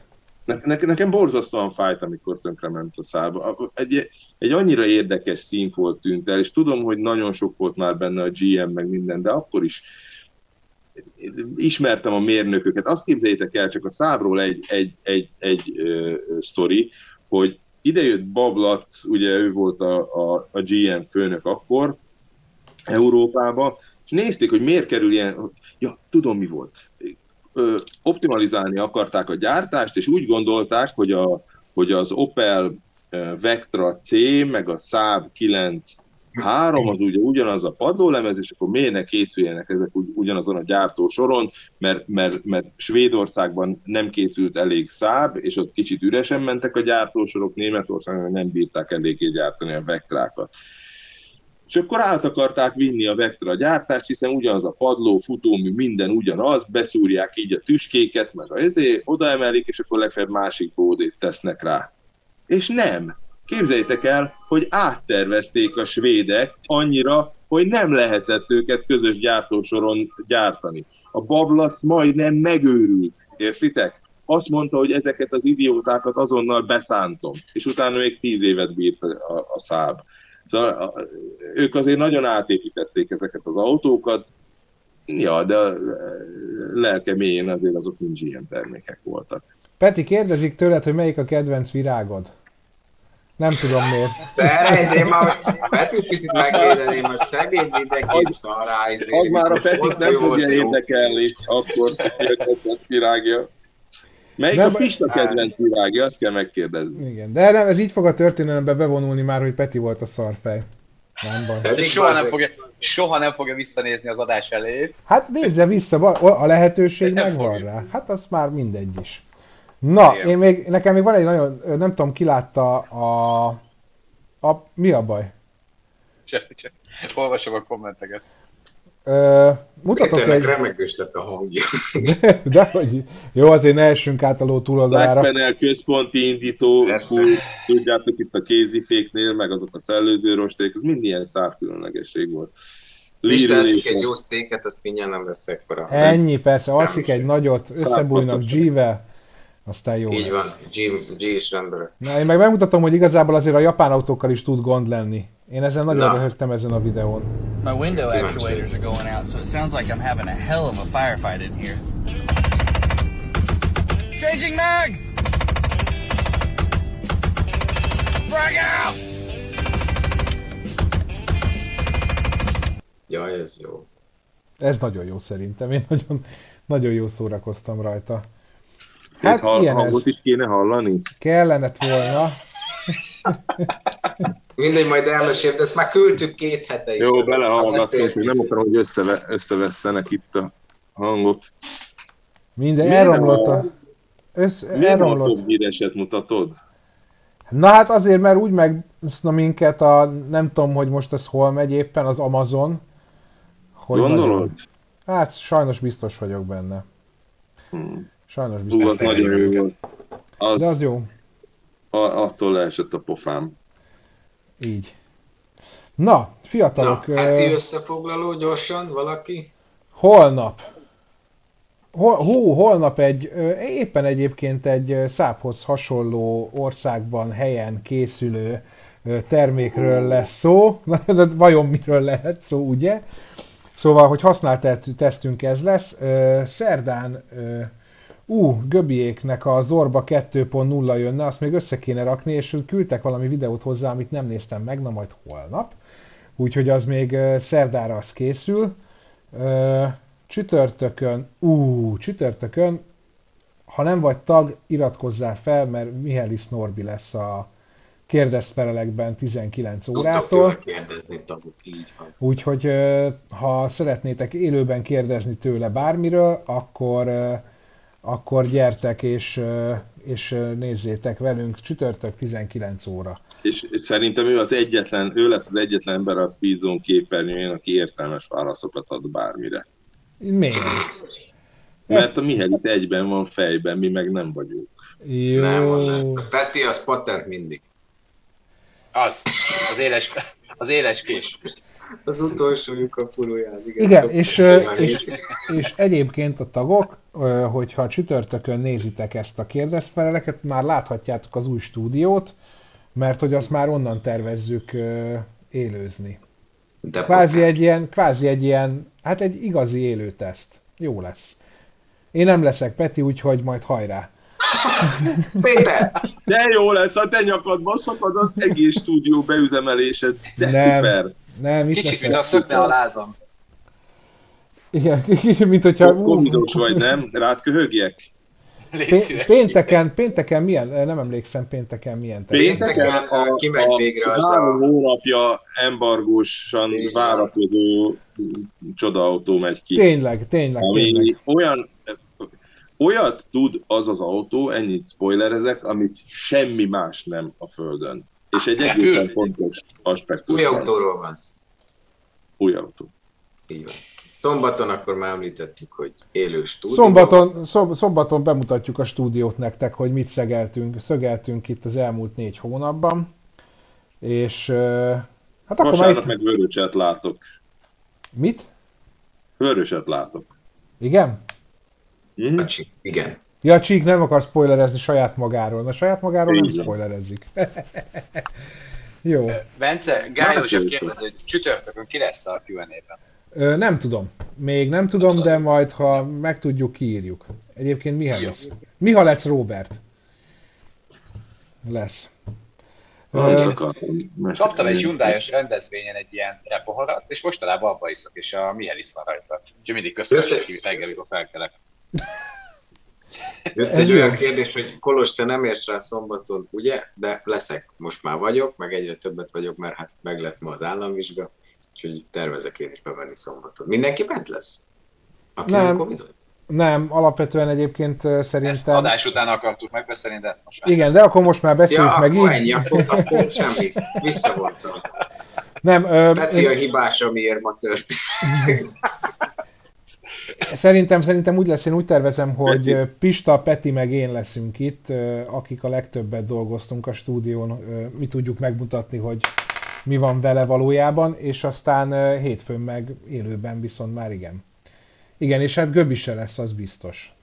Ne, ne, nekem borzasztóan fájt, amikor tönkrement a szába. Egy, egy annyira érdekes színfolt tűnt el, és tudom, hogy nagyon sok volt már benne a GM, meg minden, de akkor is ismertem a mérnököket. Azt képzeljétek el, csak a szábról egy, egy, egy, egy ö, sztori, hogy idejött Bablac, ugye ő volt a, a, a GM főnök akkor, Európába, és nézték, hogy miért kerül ilyen, ja, tudom mi volt. Ö, optimalizálni akarták a gyártást, és úgy gondolták, hogy, a, hogy az Opel Vectra C, meg a Saab 9 három az ugye ugyanaz a padlólemez, és akkor miért ne készüljenek ezek ugyanazon a gyártó soron, mert, mert, mert Svédországban nem készült elég száb, és ott kicsit üresen mentek a gyártósorok, Németországban nem bírták eléggé gyártani a vektrákat és akkor át akarták vinni a Vectra gyártást, hiszen ugyanaz a padló, futómű, minden ugyanaz, beszúrják így a tüskéket, meg a ezé, odaemelik, és akkor legfeljebb másik bódét tesznek rá. És nem. Képzeljétek el, hogy áttervezték a svédek annyira, hogy nem lehetett őket közös gyártósoron gyártani. A bablac majdnem megőrült, értitek? Azt mondta, hogy ezeket az idiótákat azonnal beszántom, és utána még tíz évet bírt a, a száb. Szóval ők azért nagyon átépítették ezeket az autókat, ja, de lelke mélyén azért azok nincs ilyen termékek voltak. Peti, kérdezik tőled, hogy melyik a kedvenc virágod? Nem tudom miért. De én már Petit kicsit megvédeném, hogy szegény mindenki szará. Az már a Petit nem fogja érdekelni, akkor a virágja. Melyik nem, a Pista kedvenc virágja, azt kell megkérdezni. Igen, de nem, ez így fog a történelembe bevonulni már, hogy Peti volt a szarfej. Nem baj. Soha nem, fogja, soha nem fogja visszanézni az adás elejét. Hát nézze vissza, a lehetőség megvan rá. Hát az már mindegy is. Na, Igen. én még, nekem még van egy nagyon, nem tudom, ki látta a, a mi a baj? Csak, csak. Olvasom a kommenteket. Uh, mutatok Péternek egy... remegős lett a hangja. De, de hogy jó, azért ne essünk át a ló túloldalára. Központi indító, fú, tudjátok itt a kéziféknél, meg azok a szellőző rosték, ez mind ilyen különlegesség volt. Lista eszik egy jó sztéket, azt mindjárt nem lesz ekkora. Ennyi, persze, alszik egy nagyot, összebújnak G-vel, Aztán jó Így lesz. van, G, G is rendben. Na, én meg megmutatom, hogy igazából azért a japán autókkal is tud gond lenni. Én ezen nagyon Na. röhögtem ezen a videón. My window actuators are going out, so it sounds like I'm having a hell of a firefight in here. Changing mags! Frag out! Jaj, ez jó. Ez nagyon jó szerintem. Én nagyon, nagyon jó szórakoztam rajta. Hát Hát hall, ilyen ez. hangot is kéne hallani? Kellenet volna. Mindegy, majd elmesél, de ezt már küldtük két hete is. Jó, belehallgatunk, hogy nem akarom, hogy összeve, összevesszenek itt a hangok. Minden elromlott a-. Össz, Miért nem a elromlott. top híreset mutatod? Na hát azért, mert úgy megszna minket a, nem tudom, hogy most ez hol megy éppen, az Amazon. Hogy Gondolod? nagyon- Hát sajnos biztos vagyok benne. Hmm. Sajnos Hú, biztos az vagyok. nagyon jó. Az, De az jó. A, attól leesett a pofám. Így. Na, Na, fiatalok, hát ö, összefoglaló gyorsan, valaki? holnap. Hol, hú, holnap egy, éppen egyébként egy száphoz hasonló országban, helyen készülő termékről lesz szó. Na, de vajon miről lehet szó, ugye? Szóval, hogy használt te- tesztünk ez lesz. Szerdán ú, Göbiéknek a Zorba 2.0 jönne, azt még össze kéne rakni, és küldtek valami videót hozzá, amit nem néztem meg, na majd holnap. Úgyhogy az még szerdára az készül. Csütörtökön, ú, csütörtökön, ha nem vagy tag, iratkozzál fel, mert Mihelis Norbi lesz a kérdezfelelekben 19 Tudtok órától. Úgyhogy ha szeretnétek élőben kérdezni tőle bármiről, akkor, akkor gyertek és, és nézzétek velünk csütörtök 19 óra. És és szerintem ő az egyetlen, ő lesz az egyetlen ember a Speedzone képernyőjén, aki értelmes válaszokat ad bármire. Miért? Mert Ezt- a Mihelit egyben van fejben, mi meg nem vagyunk. Jó. Nem van. A Peti az patent mindig. Az, az éles, az éles kés. Az utolsó lyuk a pulóján. Igen, Igen, és, és, és egyébként a tagok, hogyha csütörtökön nézitek ezt a kérdezfeleleket, már láthatjátok az új stúdiót, mert hogy azt már onnan tervezzük élőzni. De Kvázi egy ilyen, kvázi egy ilyen, hát egy igazi élőteszt. Jó lesz. Én nem leszek Peti, úgyhogy majd hajrá. Péter! De jó lesz, a te nyakadban szakad az egész stúdió beüzemelése. De Nem. szuper! Nem, itt Kicsit, mint leszek. a szökne a lázam. Igen, kicsit, mint hogyha... Covidos vagy, nem? Rád köhögjek? Pénteken, pénteken milyen, nem emlékszem pénteken milyen. Pénteken a- kimegy végre az a- hónapja embargósan van. várakozó csodaautó megy ki. Tényleg, tényleg, tényleg. ami olyan, olyat tud az az autó, ennyit spoilerezek, amit semmi más nem a Földön. És egy Repül. egészen fontos aspektus. Új van. autóról van szó. Új autó. Így van. Szombaton akkor már említettük, hogy élő stúdió. Szombaton, szom, szombaton bemutatjuk a stúdiót nektek, hogy mit szegeltünk, szögeltünk itt az elmúlt négy hónapban. És hát akkor Vasárnap majd... meg vöröset látok. Mit? Vöröset látok. Igen? Hm? Bacsi, Igen. Ja, Csík nem akar spoilerezni saját magáról. Na saját magáról nem Így van. spoilerezik. Jó. Bence, Gály József kérdezi, hogy csütörtökön ki lesz a Q&A-ben? Nem tudom. Még nem tudom, de majd, ha megtudjuk, kiírjuk. Egyébként Miha lesz. Miha lesz Robert. Lesz. Kaptam egy hyundai rendezvényen egy ilyen tepoharat, és mostanában abba iszok, és a Mihelis van rajta. Úgyhogy mindig köszönöm, hogy amikor felkelek. Jött Ez egy jó. olyan kérdés, hogy Kolos, te nem érsz rá szombaton, ugye? De leszek. Most már vagyok, meg egyre többet vagyok, mert hát meg lett ma az államvizsga, úgyhogy tervezek én is bevenni szombaton. Mindenki bent lesz? Aki nem, Nem. Covid? nem, alapvetően egyébként ö, Ezt szerintem... adás után akartuk megbeszélni, de most már. Igen, de akkor most már beszéljük Ja, meg akkor így. ennyi, akkor, akkor semmi. Visszavontam. Nem, ö, Peti a én, hibás, amiért ma történt. szerintem, szerintem úgy lesz, én úgy tervezem, hogy Pista, Peti meg én leszünk itt, akik a legtöbbet dolgoztunk a stúdión, mi tudjuk megmutatni, hogy mi van vele valójában, és aztán hétfőn meg élőben viszont már igen. Igen, és hát Göbi se lesz, az biztos.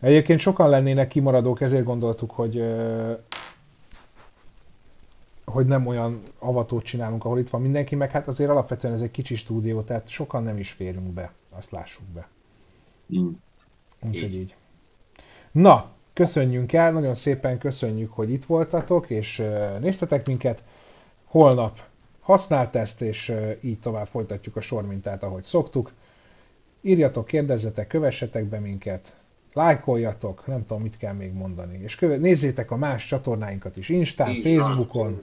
Egyébként sokan lennének kimaradók, ezért gondoltuk, hogy hogy nem olyan avatót csinálunk, ahol itt van mindenki, meg hát azért alapvetően ez egy kicsi stúdió, tehát sokan nem is férünk be, azt lássuk be. Mm. Úgyhogy így. Na, köszönjünk el, nagyon szépen köszönjük, hogy itt voltatok, és néztetek minket. Holnap használt ezt, és így tovább folytatjuk a sormintát, ahogy szoktuk. Írjatok, kérdezzetek, kövessetek be minket, lájkoljatok, nem tudom, mit kell még mondani. És követ, nézzétek a más csatornáinkat is, Instán, Így Facebookon,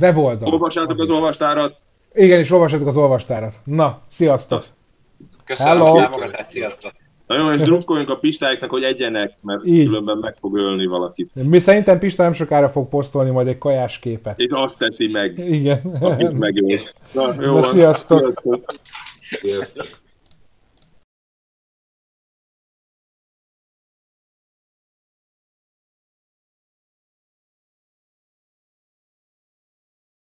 weboldal. Olvassátok az, az olvastárat. Igen, és olvassátok az olvastárat. Na, sziasztok! Köszönöm Hello. a támogatást, sziasztok! Na jó, és drukkoljunk a Pistáiknak, hogy egyenek, mert Így. különben meg fog ölni valakit. Mi szerintem Pista nem sokára fog posztolni majd egy kajás képet. És azt teszi meg. Igen. Akit megöl. Na, jó Na, van. sziasztok! sziasztok.